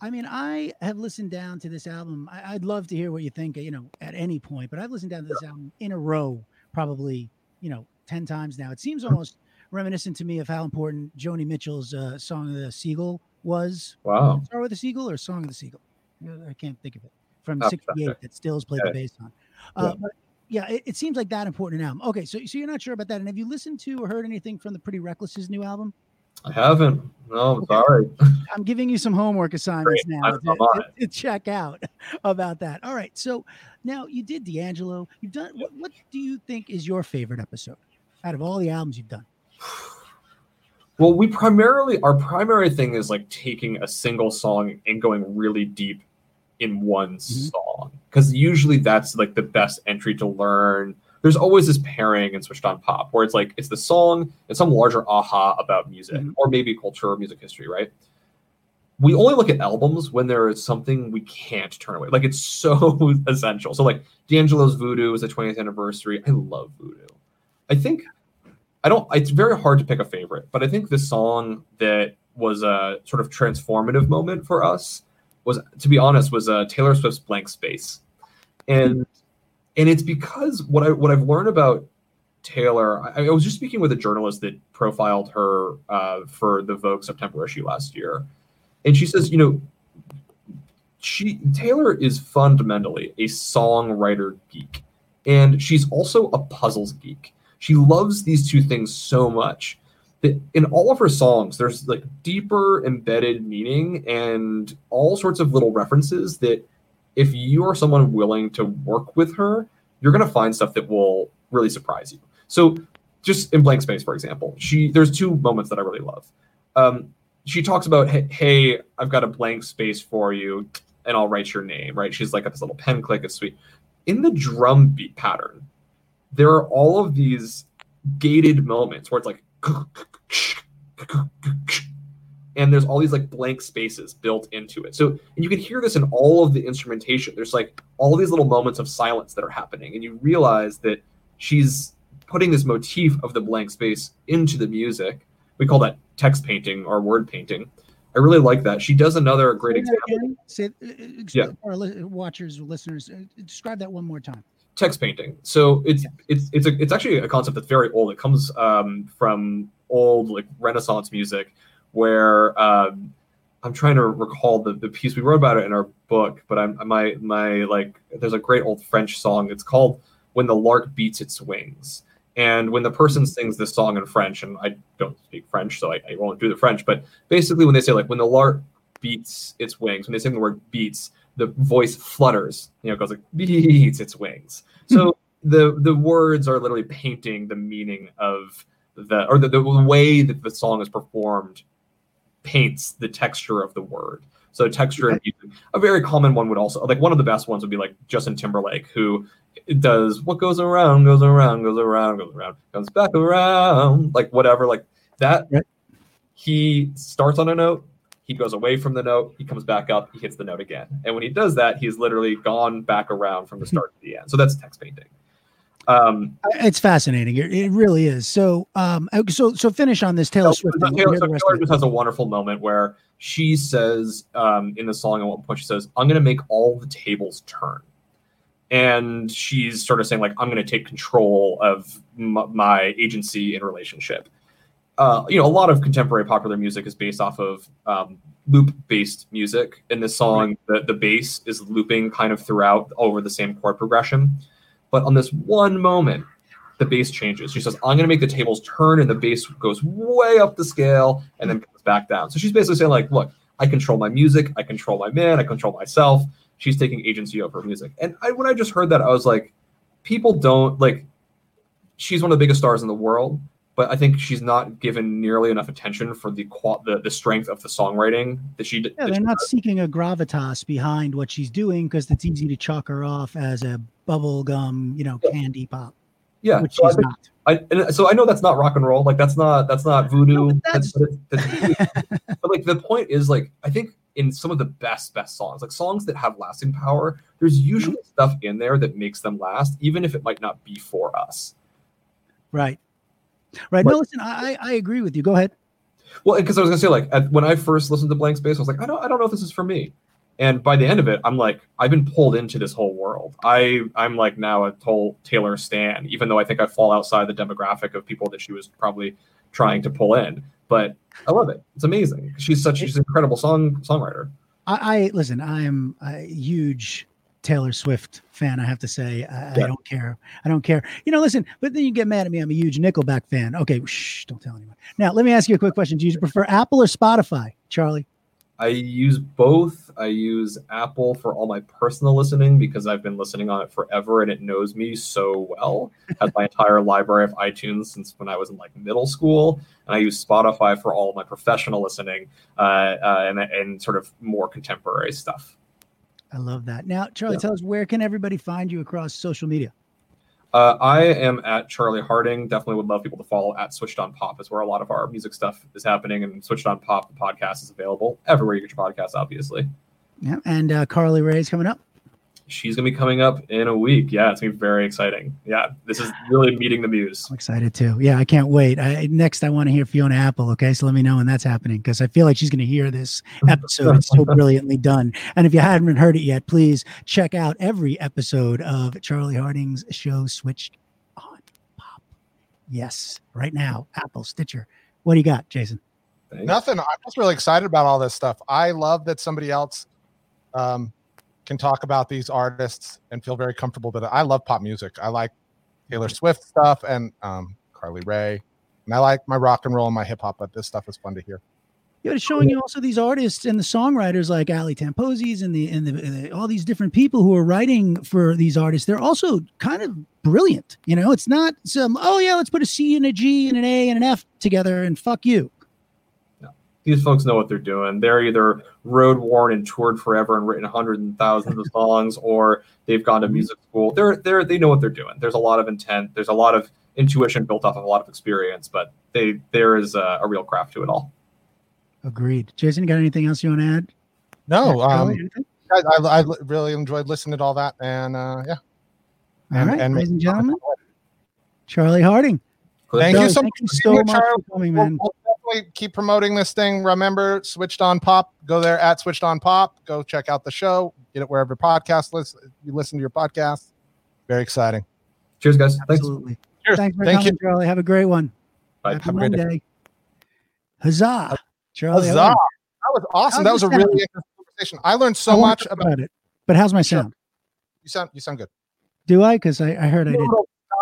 S3: I mean, I have listened down to this album. I, I'd love to hear what you think, you know, at any point, but I've listened down to this album in a row probably you know, 10 times now. It seems almost reminiscent to me of how important Joni Mitchell's uh, Song of the Seagull was.
S5: Wow.
S3: Star with the Seagull or Song of the Seagull? Uh, I can't think of it. From
S5: Oh,
S3: 68
S5: okay.
S3: that Stills played
S5: Yeah.
S3: the bass on. Uh,
S5: Yeah.
S3: Yeah, it, it seems like that important an album. Okay, so, so you're not sure about that. And have you listened to or heard anything from the Pretty Reckless's new album?
S5: I haven't. No,
S3: Okay.
S5: sorry.
S3: I'm giving you some homework assignments
S5: Great.
S3: now to- to check out about that. All right. So now you did D'Angelo. You've done what, what do you think is your favorite episode out of all the albums you've done?
S5: Well, we primarily our primary thing is like taking a single song and going really deep in one song because usually that's like the best entry to learn. There's always this pairing in Switched On Pop where it's like it's the song and some larger aha about music
S3: Mhm.
S5: or maybe culture or music history, right? We only look at albums when there is something we can't turn away. Like it's so essential. So like D'Angelo's Voodoo is the 20th anniversary. I love Voodoo. I think I don't. It's very hard to pick a favorite, but I think the song that was a sort of transformative moment for us was, to be honest, was uh, Taylor Swift's "Blank Space," and and it's because what I what I've learned about Taylor. I, I was just speaking with a journalist that profiled her uh, for the Vogue September issue last year, and she says, you know, she Taylor is fundamentally a songwriter geek, and she's also a puzzles geek. She loves these two things so much in all of her songs, there's like deeper embedded meaning and all sorts of little references that if you are someone willing to work with her, you're gonna find stuff that will really surprise you. So just in blank space, for example, she there's two moments that I really love. Um, she talks about, hey, I've got a blank space for you, and I'll write your name. Right? She's like this little pen click. It's sweet. In the drum beat pattern, there are all of these gated moments where it's like and there's all these like blank spaces built into it. So and you can hear this in all of the instrumentation. There's like all these little moments of silence that are happening, and you realize that she's putting this motif of the blank space into the music. We call that text painting or word painting. I really like that. She does another great example.
S3: Say, uh,
S5: Yeah.
S3: Our li- watchers, listeners, uh, describe that one more time.
S5: Text painting. So it's it's it's a, it's actually a concept that's very old. It comes um, from old like Renaissance music, where um, I'm trying to recall the, the piece we wrote about it in our book. But I'm my my like there's a great old French song. It's called "When the Lark Beats Its Wings." And when the person sings this song in French, and I don't speak French, so I, I won't do the French, but basically when they say like when the lark beats its wings, when they sing the word beats, the voice flutters, you know, goes like beats its wings. Hmm. So the the words are literally painting the meaning of the or the, the way that the song is performed paints the texture of the word. So texture and music. A very common one would also like one of the best ones would be like Justin Timberlake, who does what goes around, goes around, goes around, goes around, comes back around, like whatever, like that. He starts on a note, he goes away from the note, he comes back up, he hits the note again. And when he does that, he's literally gone back around from the start to the end. So that's text painting. Um,
S3: Uh, It's fascinating. It, it really is. So, um, so, so finish on this Taylor
S5: So,
S3: Swift.
S5: Taylor,
S3: Hear
S5: so Taylor just has a wonderful moment where she says um, in the song at one point, she says, I'm going to make all the tables turn. And she's sort of saying, like, I'm going to take control of m- my agency in relationship. Uh, you know, a lot of contemporary popular music is based off of um, loop based music. In this song, the, the bass is looping kind of throughout over the same chord progression. But on this one moment, the bass changes. She says, I'm going to make the tables turn, and the bass goes way up the scale and then comes back down. So she's basically saying, like, look, I control my music, I control my man, I control myself. She's taking agency over her music. And I, when I just heard that, I was like, people don't like, she's one of the biggest stars in the world, but I think she's not given nearly enough attention for the qual- the, the strength of the songwriting that she did.
S3: Yeah, they're not seeking a gravitas behind what she's doing because it's easy to chalk her off as a bubblegum, you know, candy pop,
S5: yeah.
S3: which
S5: so I
S3: she's
S5: think-
S3: not.
S5: I, and so I know that's not rock and roll. Like that's not that's not voodoo.
S3: No, but
S5: that's, it's, that's, but like the point is like I think in some of the best best songs, like songs that have lasting power, there's mm-hmm. usually stuff in there that makes them last, even if it might not be for us.
S3: Right. Right.
S5: But-
S3: no, listen, I, I agree with you. Go ahead.
S5: Well, because I was gonna say like at, when I first listened to Blank Space, I was like, I don't I don't know if this is for me. And by the end of it, I'm like, I've been pulled into this whole world. I I'm like now a total Taylor stan, even though I think I fall outside the demographic of people that she was probably trying to pull in. But I love it. It's amazing. She's such she's an incredible song songwriter.
S3: I, I listen. I am a huge Taylor Swift fan. I have to say, I, I don't care. I don't care. You know, listen. But then you get mad at me. I'm a huge Nickelback fan. Okay, shh, don't tell anyone. Now, let me ask you a quick question. Do you prefer Apple or Spotify, Charlie?
S5: I use both. I use Apple for all my personal listening because I've been listening on it forever and it knows me so well. Has my entire library of iTunes since when I was in like middle school, and I use Spotify for all my professional listening uh, uh, and and sort of more contemporary stuff.
S3: I love that. Now, Charlie,
S5: Yeah.
S3: tell us where can everybody find you across social media?
S5: Uh, I am at Charlie Harding. Definitely would love people to follow at Switched On Pop, is where a lot of our music stuff is happening. And Switched On Pop, the podcast is available everywhere you get your podcasts, obviously.
S3: Yeah, and uh, Carly Rae's coming up.
S5: She's going to be coming up in a week. Yeah, it's going to be very exciting. Yeah, this is really meeting the muse.
S3: I'm excited too. Yeah, I can't wait. I, next, I want to hear Fiona Apple. Okay, so let me know when that's happening because I feel like she's going to hear this episode. It's so brilliantly done. And if you haven't heard it yet, please check out every episode of Charlie Harding's show, Switched on Pop. Yes, right now, Apple, Stitcher. What do you got, Jason?
S5: Thanks.
S4: Nothing. I'm just really excited about all this stuff. I love that somebody else um, can talk about these artists and feel very comfortable that I love pop music. I like Taylor Swift stuff and um, Carly Rae, and I like my rock and roll and my hip hop. But this stuff is fun to hear.
S3: Yeah, it's showing you also these artists and the songwriters like Ali Tamposi's and the and the, and the all these different people who are writing for these artists. They're also kind of brilliant. You know, it's not some oh yeah, let's put a C and a G and an A and an F together and fuck you.
S5: These folks know what they're doing. They're either road worn and toured forever and written hundreds and thousands of songs, or they've gone to music school. They're they're they know what they're doing. There's a lot of intent. There's a lot of intuition built off of a lot of experience, but they there is a, a real craft to it all.
S3: Agreed. Jason, you got anything else you want to add?
S4: No, um. I, I, I really enjoyed listening to all that, and uh, yeah.
S3: All
S4: and-
S3: right,
S4: and-
S3: ladies and gentlemen, Charlie Harding.
S4: Thank you so
S3: thank
S4: much
S3: you
S4: for
S3: so much
S4: Charlie.
S3: for coming,
S4: We'll,
S3: man.
S4: we'll definitely keep promoting this thing. Remember, Switched On Pop. Go there at Switched On Pop. Go check out the show. Get it wherever podcast listen. You listen to your podcast. Very exciting.
S5: Cheers, guys. Thanks.
S3: Absolutely.
S4: Cheers.
S3: Thanks for
S4: Thank
S3: coming, Charlie. Have a great one.
S5: Bye.
S3: Happy
S4: Have a great day.
S3: Huzzah. Charlie.
S4: Huzzah. That was awesome.
S3: How's
S4: that was a
S3: the
S4: really interesting conversation. I learned so
S3: wanna
S4: much
S3: talk
S4: about
S3: it. But how's my
S4: Sure.
S3: sound?
S4: you. Sound you sound good.
S3: Do I? Because I, I heard I did.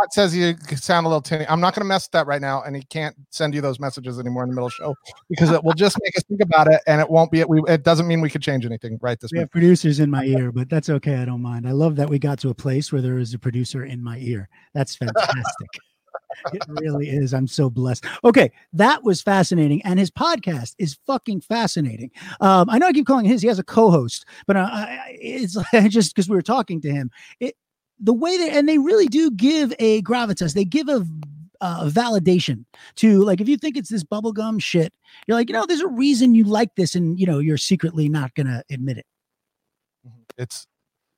S4: Scott says you sound a little tinny. I'm not going to mess with that right now, and he can't send you those messages anymore in the middle of the show because it will just make us think about it, and it won't be. We it doesn't mean we could change anything right this
S3: We
S4: minute.
S3: have producers in my ear, but that's okay. I don't mind. I love that we got to a place where there is a producer in my ear. That's fantastic. it really is. I'm so blessed. Okay, that was fascinating, and his podcast is fucking fascinating. Um, I know I keep calling his. He has a co-host, but uh, I, I- it's just because we were talking to him. It the way they and they really do give a gravitas. They give a uh, validation to like if you think it's this bubblegum shit, you're like, you know, there's a reason you like this, and you know, you're secretly not gonna admit it.
S4: It's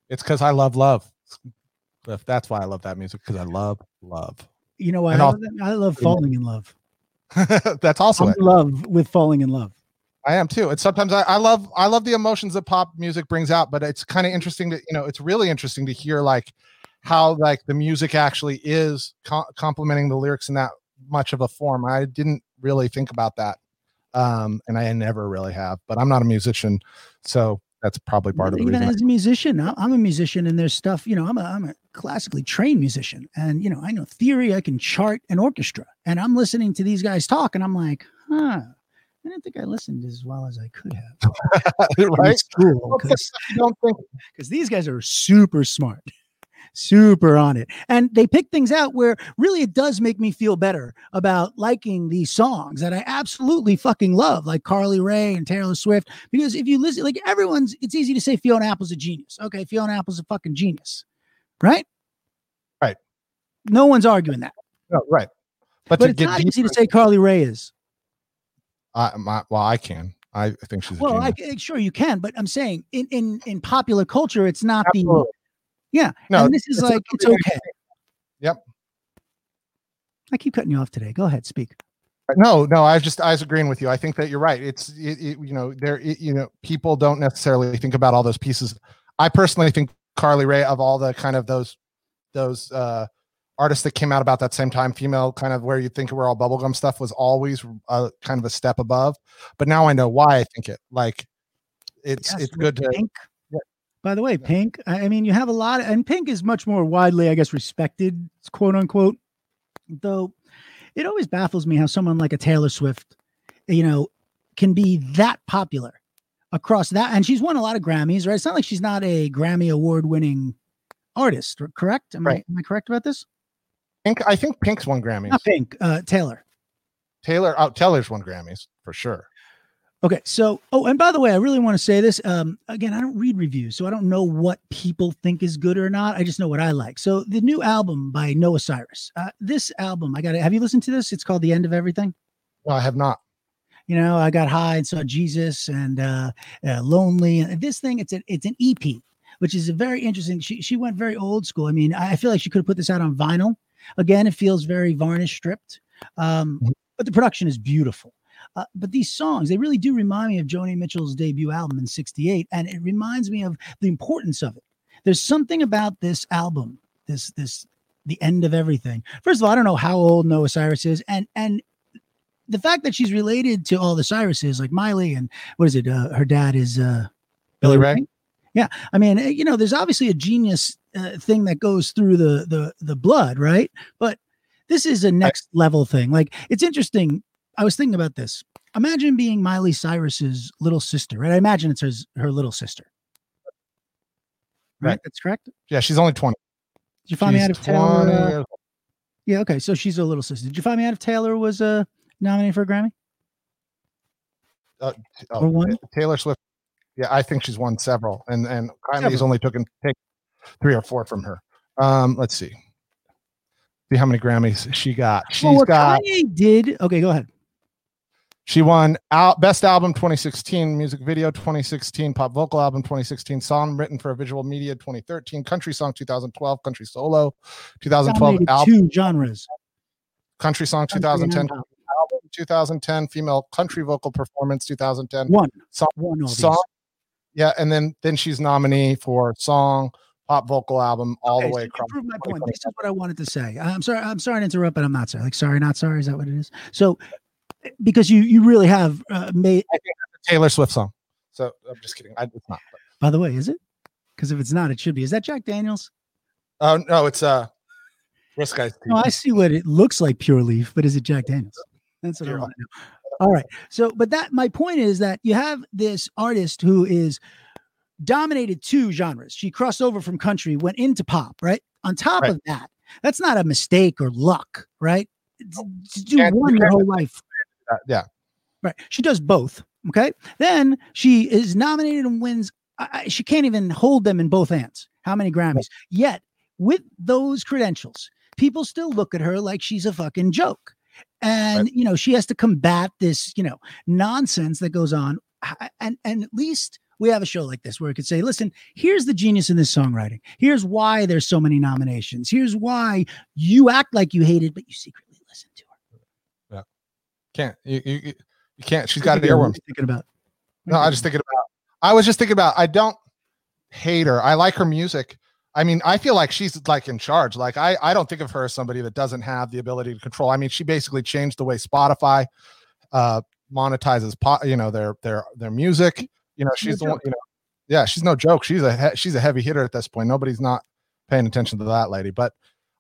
S4: it's because I love love. That's why I love that music because I love love.
S3: You know why? I love. I love falling in love.
S4: that's also
S3: I'm
S4: it.
S3: in love with falling in love.
S4: I am too. It's sometimes I, I love I love the emotions that pop music brings out, but it's kind of interesting to you know it's really interesting to hear like how like the music actually is co- complementing the lyrics in that much of a form. I didn't really think about that, um, and I never really have. But I'm not a musician, so that's probably part of the
S3: Even
S4: reason.
S3: as a musician, I'm a musician, and there's stuff. You know, I'm a I'm a classically trained musician, and you know, I know theory. I can chart an orchestra, and I'm listening to these guys talk, and I'm like, huh. I didn't think I listened as well as I could have.
S4: right?
S3: School,
S4: Well,
S3: because
S4: don't
S3: these guys are super smart, super on it. And they pick things out where really it does make me feel better about liking these songs that I absolutely fucking love, like Carly Rae and Taylor Swift. Because if you listen, like everyone's, it's easy to say Fiona Apple's a genius. Okay, Fiona Apple's a fucking genius, right?
S4: Right.
S3: No one's arguing that.
S4: no, right, but,
S3: But it's not easy to say Carly Rae is.
S4: I, my, well, I can. I think she's a
S3: Well, I, sure you can, but I'm saying in in in popular culture, it's not the yeah.
S4: No,
S3: and this is like it's okay.
S4: Yep.
S3: I keep cutting you off today. Go ahead, speak.
S4: No, no, I was just I was agreeing with you. I think that you're right. It's it, it, you know there it- you know people don't necessarily think about all those pieces. I personally think Carly Rae of all the kind of those those uh artists that came out about that same time, female kind of where you think we're all bubblegum stuff was always uh, kind of a step above. But now I know why I think it. Like it's
S3: Yes,
S4: it's good to
S3: Pink.
S4: Yeah.
S3: By the way, Pink. I mean, you have a lot, and Pink is much more widely, I guess, respected, quote unquote. Though it always baffles me how someone like a Taylor Swift, you know, can be that popular across that, and she's won a lot of Grammys, right? It's not like she's not a Grammy award-winning artist, correct? Am
S4: Right.
S3: I am I correct about this?
S4: Pink. I think Pink's won Grammys.
S3: Not Pink, uh, Taylor.
S4: Taylor oh Taylor's won Grammys for sure.
S3: Okay, so oh, and by the way, I really want to say this. Um, again, I don't read reviews, so I don't know what people think is good or not. I just know what I like. So the new album by Noah Cyrus. Uh, this album, I got Have you listened to this? It's called "The End of Everything."
S4: No, I have not.
S3: You know, I got high and saw Jesus and uh, uh, lonely. And this thing, it's an it's an EP, which is a very interesting. She she went very old school. I mean, I feel like she could have put this out on vinyl. Again, it feels very varnish stripped, um,
S4: Mhm.
S3: but the production is beautiful. Uh, but these songs, they really do remind me of Joni Mitchell's debut album in '68, and it reminds me of the importance of it. There's something about this album, this this the end of everything. First of all, I don't know how old Noah Cyrus is, and and the fact that she's related to all the Cyruses, like Miley, and what is it? Uh, her dad is uh,
S4: Billy Ray?
S3: Yeah, I mean, eh, you know, there's obviously a genius uh, thing that goes through the the the blood, right? But this is a next level thing. Like, it's interesting. I was thinking about this. Imagine being Miley Cyrus's little sister, right? I imagine it's her, her little sister. Right,
S4: Right.
S3: that's correct.
S4: Yeah, she's only 20.
S3: Did you find me out if Taylor? uh, yeah, okay. So she's a little sister. Did you find me out if Taylor was uh, nominated for a Grammy?
S4: Oh,
S3: or one?
S4: Taylor Swift. Yeah, I think she's won several, and and Kylie's
S3: Several.
S4: only taken take three or four from her. Um, let's see. See how many Grammys she got. She's
S3: well,
S4: got.
S3: Kanye did. Okay, go ahead.
S4: She won out best album 2016, music video 2016, pop vocal album 2016, song written for visual media 2013, country song 2012, country solo 2012, album
S3: two genres.
S4: country song
S3: country
S4: 2010,
S3: pop.
S4: album 2010, female country vocal performance 2010,
S3: One.
S4: Song-
S3: One
S4: song. Yeah, and then then she's nominee for song, pop vocal album, all
S3: Okay,
S4: the way
S3: so
S4: across.
S3: prove my point. This is what I wanted to say. I'm sorry. I'm sorry to interrupt, but I'm not sorry. Like sorry, not sorry. Is that what it is? So, because you you really have uh, made.
S4: I think that's a Taylor Swift song. So I'm just kidding. I, it's not.
S3: By the way, is it? Because if it's not, it should be. Is that Jack Daniels?
S4: Oh no, it's uh, risk guys.
S3: No, I see what it looks like. Pure Leaf, but is it Jack Daniels? That's what I want to know. All right. So, but that my point is that you have this artist who is dominated two genres. She crossed over from country, went into pop, right? On top
S4: Right.
S3: of that, that's not a mistake or luck, right? To do
S4: And
S3: one your whole life.
S4: Uh, yeah,
S3: Right. She does both. Okay. Then she is nominated and wins. I, she can't even hold them in both hands. How many Grammys? Yet, with those credentials, people still look at her like she's a fucking joke. And, you know, she has to combat this, you know, nonsense that goes on. And, and at least we have a show like this where it could say, listen, here's the genius in this songwriting. Here's why there's so many nominations. Here's why you act like you hate it, but you secretly listen to her. Yeah.
S4: Can't you you, you can't. She's got an
S3: What are you
S4: earworm.
S3: Thinking about.
S4: No, I was just thinking about. I was just thinking about. I don't hate her. I like her music. I mean, I feel like she's like in charge. Like I, I don't think of her as somebody that doesn't have the ability to control. I mean, she basically changed the way Spotify uh monetizes, po- you know, their their their music. You know, she's the one. You know, yeah, she's no joke. She's a he- she's a heavy hitter at this point. Nobody's not paying attention to that lady. But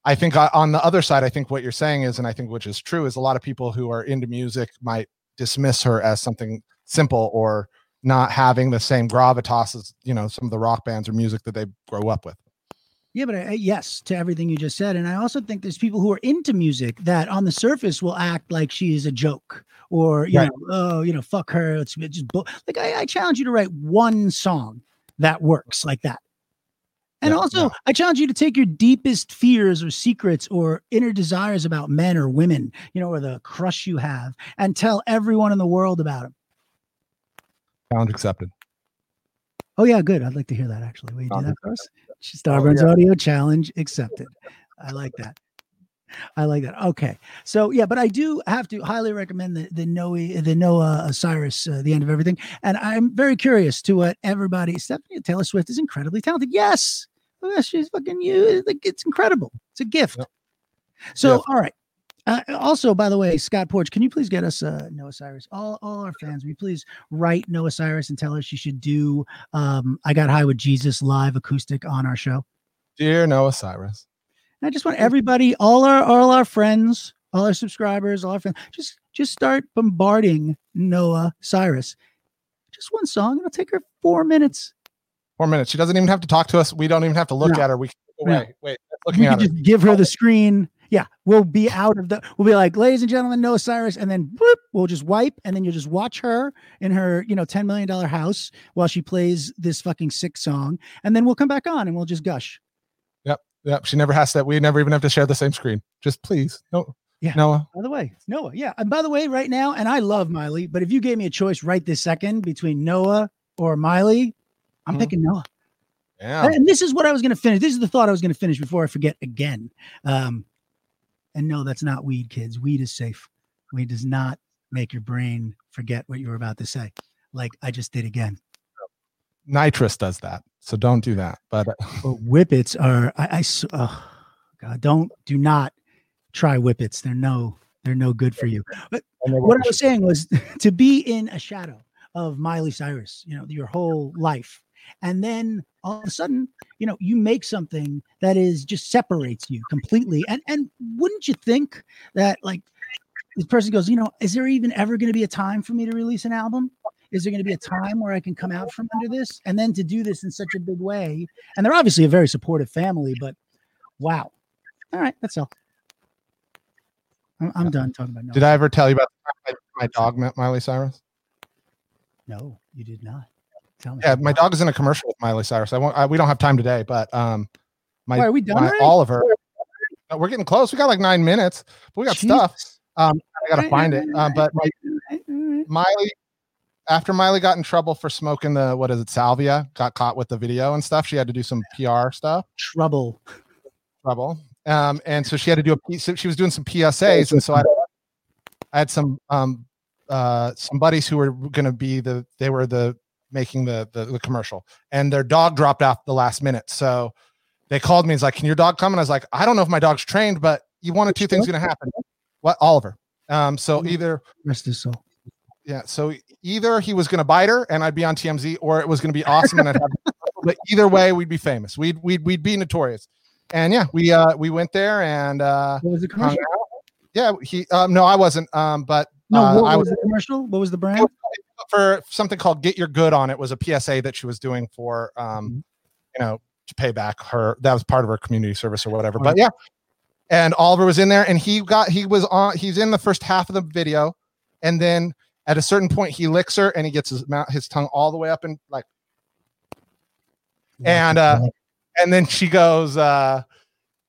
S4: I think I, on the other side, I think what you're saying is, and I think which is true, is a lot of people who are into music might dismiss her as something simple or not having the same gravitas as you know some of the rock bands or music that they grow up with.
S3: Yeah, but I, yes to everything you just said, and I also think there's people who are into music that on the surface will act like she is a joke, or you
S4: Right.
S3: know, oh, you know, fuck her. It's it's just bull-" like I, I challenge you to write one song that works like that. And
S4: Yeah,
S3: also,
S4: yeah.
S3: I challenge you to take your deepest fears or secrets or inner desires about men or women, you know, or the crush you have, and tell everyone in the world about them.
S4: Challenge accepted.
S3: Oh yeah, good. I'd like to hear that actually. Will you do that for us? Starburns
S4: yeah.
S3: Audio Challenge accepted. I like that. I like that. Okay, so yeah, but I do have to highly recommend the the Noah the Noah Cyrus uh, the end of everything, and I'm very curious to what everybody. Stephanie Taylor Swift is incredibly talented. Yes, Oh, she's fucking you. It's incredible. It's a gift.
S4: Yep.
S3: So all right. Uh, also, by the way, Scott Porch, can you please get us uh, Noah Cyrus? All, all our fans, will you please write Noah Cyrus and tell her she should do um, "I Got High with Jesus" live acoustic on our show.
S4: Dear Noah Cyrus.
S3: I just want everybody, all our all our friends, all our subscribers, all our friends, just just start bombarding Noah Cyrus. Just one song. It'll take her four minutes.
S4: Four minutes. She doesn't even have to talk to us. We don't even have to look
S3: No.
S4: at her. We can go
S3: No.
S4: away. Wait, looking
S3: we
S4: at her.
S3: just give her the screen. Yeah, we'll be out of the. We'll be like, ladies and gentlemen, Noah Cyrus, and then whoop, we'll just wipe, and then you'll just watch her in her, you know, ten million dollar house while she plays this fucking sick song, and then we'll come back on and we'll just gush.
S4: Yep. Yep. She never has that. We never even have to share the same screen. Just please. No.
S3: Yeah.
S4: Noah.
S3: By the way, Noah. Yeah, and by the way, right now, and I love Miley, but if you gave me a choice right this second between Noah or Miley, I'm
S4: Mhm.
S3: picking Noah.
S4: Yeah.
S3: And this is what I was going to finish. This is the thought I was going to finish before I forget again. Um, and no, that's not weed, kids. Weed is safe. Weed does not make your brain forget what you were about to say, like I just did again.
S4: Nitrous does that. So don't do that. But
S3: But whippets are, I, I oh, God, don't, do not try whippets. They're no, they're no good for you. But what I was saying was to be in a shadow of Miley Cyrus, you know, your whole life. And then all of a sudden, you know, you make something that is just separates you completely. And and wouldn't you think that like this person goes, you know, is there even ever going to be a time for me to release an album? Is there going to be a time where I can come out from under this? And then to do this in such a big way. And they're obviously a very supportive family, but wow. All right, that's all. I'm, I'm done talking about no.
S4: did I ever tell you about my, my dog met Miley Cyrus?
S3: No, you did not.
S4: Yeah, my dog is in a commercial with Miley Cyrus. I won't. I, we don't have time today, but um, my
S3: Why, are we done
S4: my? Oliver. No, we're getting close. We got like nine minutes, but we got stuff. Um, I gotta
S3: Right,
S4: find
S3: right,
S4: it. Um, but my. Miley, after Miley got in trouble for smoking the what is it, salvia, got caught with the video and stuff. She had to do some PR stuff,
S3: Trouble.
S4: trouble. Um, and so she had to do a piece. so She was doing some PSAs, and so I, I had some um, uh, some buddies who were going to be the they were the making the, the the commercial, and their dog dropped out the last minute. So they called me. He's like, "Can your dog come?" And I was like, "I don't know if my dog's trained, but you one of two things going to happen." What Oliver? Um, so either
S3: Rest his soul.
S4: yeah, so either he was going to bite her and I'd be on TMZ, or it was going to be awesome and I'd have. but either way, we'd be famous. We'd we'd we'd be notorious. And yeah, we uh we went there and uh
S3: was the
S4: hung
S3: commercial?
S4: out. Yeah, he um no, I wasn't. Um, but
S3: No,
S4: uh,
S3: what
S4: I
S3: was
S4: was
S3: the commercial? What was the brand?
S4: for something called "Get Your Good On." It was a PSA that she was doing for
S3: Mm-hmm.
S4: um you know to pay back her. That was part of her community service or whatever. But yeah, and Oliver was in there and he got he was on. He's in the first half of the video, and then at a certain point he licks her and he gets his mouth his tongue all the way up and like and uh and then she goes uh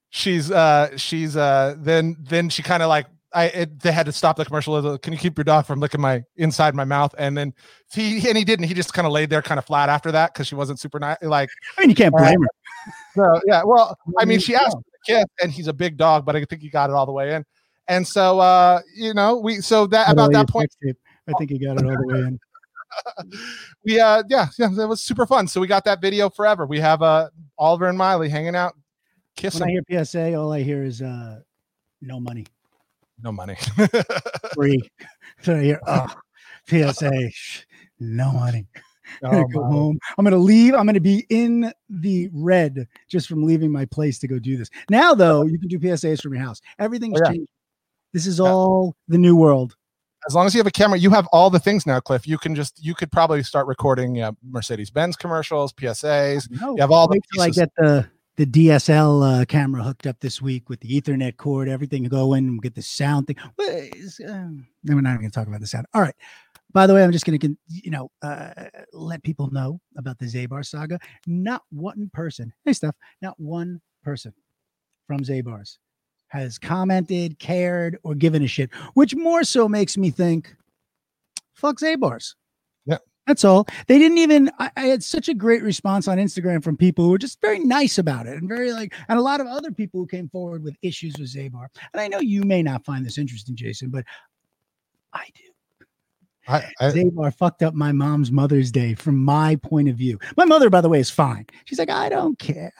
S4: she's uh she's uh then then she kind of like i it, they had to stop the commercial. Can you keep your dog from licking my inside my mouth? And then he and he didn't. He just kind of laid there kind of flat after that because she wasn't super nice like
S3: I mean, you can't blame her.
S4: so yeah well i mean she asked for the kiss and he's a big dog but i think he got it all the way in. And so uh you know we so that about that point
S3: I think he got it all the way in.
S4: we uh yeah yeah that was super fun. So we got that video forever. We have uh oliver and miley hanging out kissing.
S3: When I hear PSA, all I hear is uh, no money,
S4: no money
S3: free. So hear, oh, PSA, no money. I'm gonna
S4: Oh,
S3: go home. I'm gonna leave. I'm gonna be in the red just from leaving my place to go do this. Now, though, you can do PSAs from your house. Everything's
S4: Oh, yeah.
S3: changed. This is
S4: Yeah.
S3: all the new world.
S4: as long as you have a camera, you have all the things now, Cliff. You can just you could probably start recording uh, yeah, Mercedes Benz commercials, PSAs.
S3: No,
S4: You have all the
S3: wait till I get the the DSL uh, camera hooked up this week with the Ethernet cord, everything going. and get the sound thing. Um, then we're not even going to talk about the sound. All right. By the way, I'm just going to, you know, uh, let people know about the Zabar saga. Not one person, hey, Steph, not one person from Zabars has commented, cared, or given a shit, which more so makes me think, fuck Zabars. That's all. They didn't even. I, I had such a great response on Instagram from people who were just very nice about it and very like, and a lot of other people who came forward with issues with Zabar. And I know you may not find this interesting, Jason, but I do.
S4: I, I,
S3: Zabar fucked up my mom's Mother's Day from my point of view. My mother, by the way, is fine. She's like, I don't care.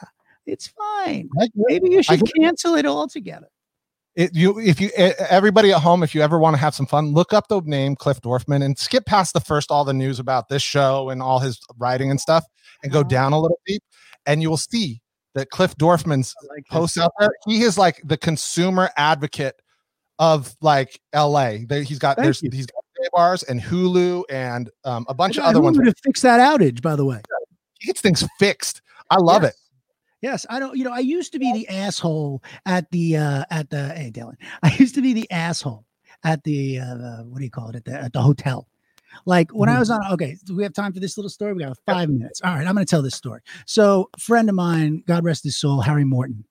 S3: It's fine. Maybe you should cancel it altogether.
S4: It, you if you everybody at home if you ever want to have some fun look up the name cliff dorfman and skip past the first all the news about this show and all his writing and stuff and go
S3: Uh-huh.
S4: down a little deep and you will see that cliff dorfman's
S3: like
S4: posts out there he is like the consumer advocate of like la he's got
S3: Thank
S4: there's
S3: you.
S4: he's got bars and hulu and um, a bunch of other ones
S3: to fix that outage, by the way.
S4: he gets things fixed i love
S3: Yes.
S4: it
S3: Yes, I don't. You know, I used to be the asshole at the uh at the. Hey, Dylan, I used to be the asshole at the uh the, what do you call it at the at the hotel. Like when I was on. Okay, do we have time for this little story? We got five minutes. All right, I'm going to tell this story. So, friend of mine, God rest his soul, Harry Morton.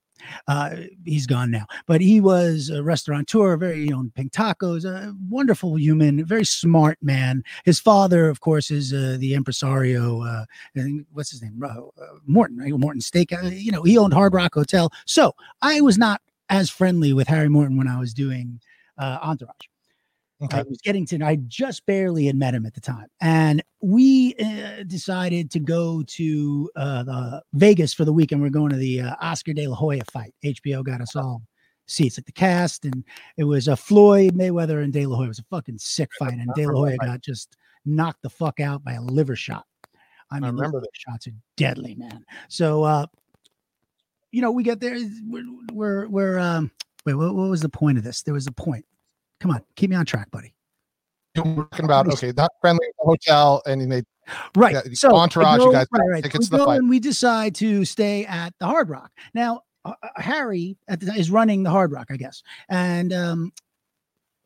S3: Uh, he's gone now, but he was a restaurateur, very you know, pink tacos, a wonderful human, very smart man. His father, of course, is uh, the impresario. Uh, what's his name? Uh, Morton, right? Morton Steak. Uh, you know, he owned Hard Rock Hotel. So I was not as friendly with Harry Morton when I was doing uh, Entourage.
S4: Okay
S3: I was getting to, I just barely had met him at the time. And we uh, decided to go to uh, the Vegas for the weekend. We're going to the uh, Oscar De La Hoya fight. HBO got us all seats at the cast. And it was a Floyd Mayweather and De La Hoya. It was a fucking sick fight. And De La Hoya got just knocked the fuck out by a liver shot. I mean, those
S4: remember
S3: liver shots are deadly, man. So, uh, you know, we get there. We're, we're, we're um, wait, what, what was the point of this? There was a point. Come on, keep me on track, buddy.
S4: You're talking about okay not friendly hotel and they
S3: Right.
S4: Yeah,
S3: so
S4: Entourage, you guys
S3: right, right.
S4: tickets
S3: we go and we decide to stay at the Hard Rock. Now, uh, uh, Harry at the, is running the Hard Rock, I guess, and um,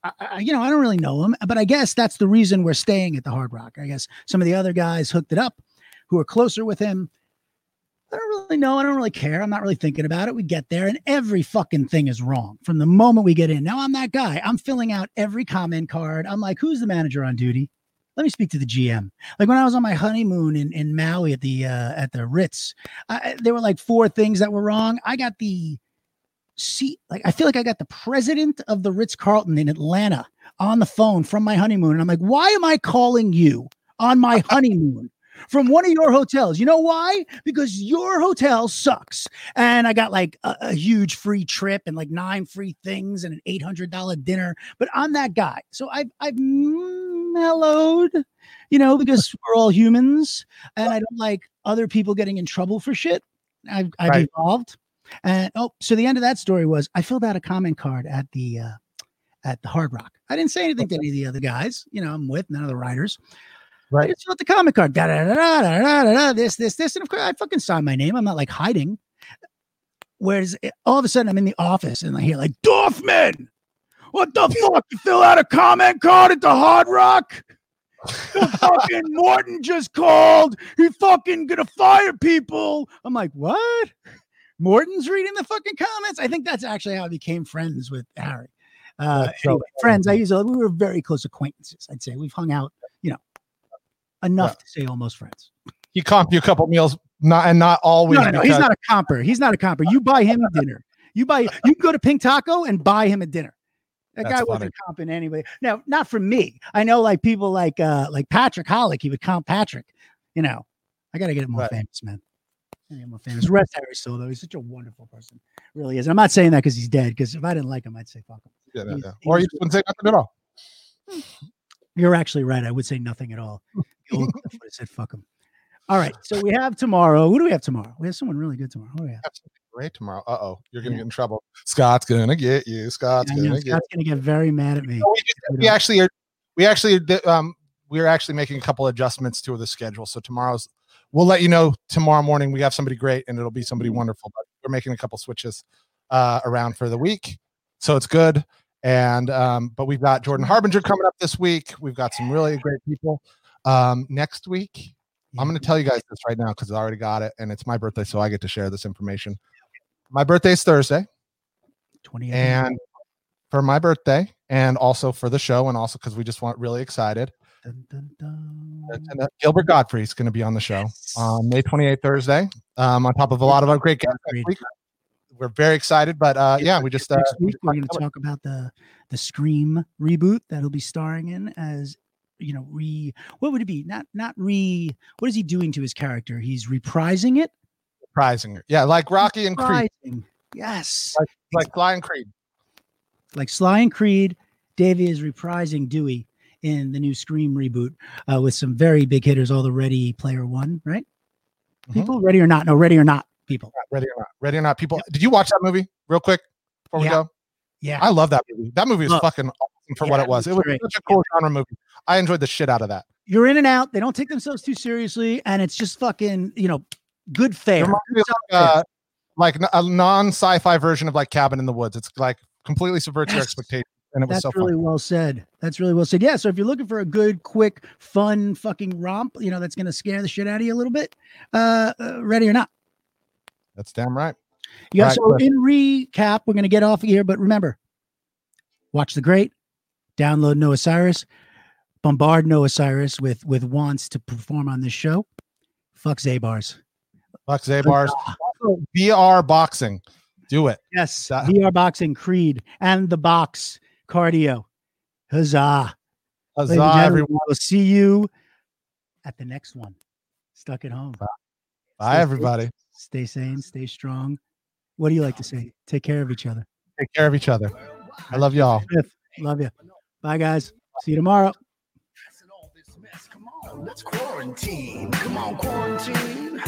S3: I, I, you know, I don't really know him, but I guess that's the reason we're staying at the Hard Rock. I guess some of the other guys hooked it up, who are closer with him. I don't really know. I don't really care. I'm not really thinking about it. We get there and every fucking thing is wrong from the moment we get in. Now I'm that guy. I'm filling out every comment card. I'm like, who's the manager on duty? Let me speak to the GM. Like when I was on my honeymoon in, in Maui at the uh, at the Ritz, I, there were like four things that were wrong. I got the seat. Like I feel like I got the president of the Ritz Carlton in Atlanta on the phone from my honeymoon, and I'm like, why am I calling you on my honeymoon? From one of your hotels. You know why? Because your hotel sucks. And I got like a, a huge free trip and like nine free things and an $800 dinner. But I'm that guy. So I've, I've mellowed, you know, because we're all humans and I don't like other people getting in trouble for shit. I've, I've
S4: Right.
S3: evolved. And oh, so the end of that story was I filled out a comment card at the, uh, at the Hard Rock. I didn't say anything to any of the other guys, you know, I'm with none of the writers.
S4: Right.
S3: filled out the comment card. Da, da, da, da, da, da, da, this, this, this. And of course, I fucking signed my name. I'm not like hiding. Whereas it- all of a sudden I'm in the office and I hear like, Dorfman, what the fuck? You fill out a comment card at the Hard Rock? The fucking Morton just called. He fucking gonna fire people. I'm like, what? Morton's reading the fucking comments. I think that's actually how I became friends with Harry. Uh, anyway, friends. I use we were very close acquaintances. I'd say we've hung out, you know, enough to say almost friends.
S4: he comped you a couple meals not and not always
S3: No, no, no. He's not a comper. He's not a comper. You buy him a dinner. You buy. You go to Pink Taco and buy him a dinner. That
S4: That's
S3: guy wasn't comping anybody. Now, not from me. I know, like people like uh like Patrick Hollick. He would comp Patrick. You know, I got to get him more
S4: Right.
S3: famous, man. Gotta get him more famous. Rest Harry still though. He's such a wonderful person. Really is. I'm not saying that because he's dead. Because if I didn't like him, I'd say fuck him.
S4: Yeah, yeah, yeah. or you
S3: he's-
S4: wouldn't say nothing at all
S3: You're actually right. I would say nothing at all. The old Cliff would have said fuck him. All right. So we have tomorrow. Who do we have tomorrow? We have someone really good tomorrow. Oh yeah.
S4: Something great tomorrow uh-oh you're gonna
S3: Yeah.
S4: get in trouble scott's gonna get you scott's
S3: I know,
S4: gonna get
S3: Scott's gonna get very mad at me.
S4: No, we, just-
S3: We
S4: actually are we actually um we're actually making a couple adjustments to the schedule so tomorrow's we'll let you know tomorrow morning we have somebody great and it'll be somebody
S3: Mm-hmm.
S4: wonderful but we're making a couple switches uh around for the week so it's good and um but we've got jordan harbinger coming up this week we've got some really great people um next week i'm going to tell you guys this right now because i already got it and it's my birthday so i get to share this information my birthday is thursday
S3: 28.
S4: and for my birthday and also for the show and also because we just want really excited
S3: Dun, dun, dun.
S4: Gilbert Gottfried is going to be on the show on May 28th, Thursday. Um, on top of a lot of our great guests next
S3: Agreed.
S4: week. We're very excited, but uh, yeah, we just uh,
S3: next
S4: we
S3: week we're going to talk about the the Scream reboot that he'll be starring in as you know re what would it be not not re what is he doing to his character he's reprising it
S4: surprising her. Yeah, like Rocky and Creed,
S3: yes
S4: like Sly and Creed.
S3: like Sly and Creed Davey is reprising Dewey in the new Scream reboot uh, with some very big hitters all the Ready Player One right
S4: Mhm.
S3: people ready or not no ready or not people
S4: Ready or not? Ready or not? People, did you watch that movie real quick before we
S3: Yeah.
S4: go?
S3: yeah
S4: I love that movie. That movie
S3: is
S4: fucking for what it was.
S3: it was
S4: such a cool genre movie. I enjoyed the shit out of that.
S3: you're in and out they don't take themselves too seriously and it's just fucking you know good fare
S4: reminds me of like, uh, like a non-sci-fi version of like Cabin in the Woods. It's like completely subverts your expectations, and it was
S3: That's
S4: so
S3: really
S4: fun.
S3: well said. That's really well said. Yeah. So if you're looking for a good, quick, fun fucking romp, you know, that's going to scare the shit out of you a little bit, uh, uh ready or not.
S4: That's damn right.
S3: Yeah.
S4: Right,
S3: so
S4: Cliff.
S3: in recap, we're going to get off here, but remember, watch the great, download Noah Cyrus, bombard Noah Cyrus with with wants to perform on this show. Fuck Zabar's.
S4: Fuck Zabar's. Also, VR boxing. Do it.
S3: Yes.
S4: That-
S3: VR boxing, Creed, and the box cardio. Huzzah.
S4: Huzzah, everyone.
S3: We'll see you at the next one. Stuck at home.
S4: Bye,
S3: Stay safe,
S4: everybody.
S3: Stay sane, stay strong. What do you like to say? Take care of each other.
S4: Take care of each other. I love y'all.
S3: Love you. Bye, guys. See you tomorrow.
S1: Let's quarantine. Come on, quarantine.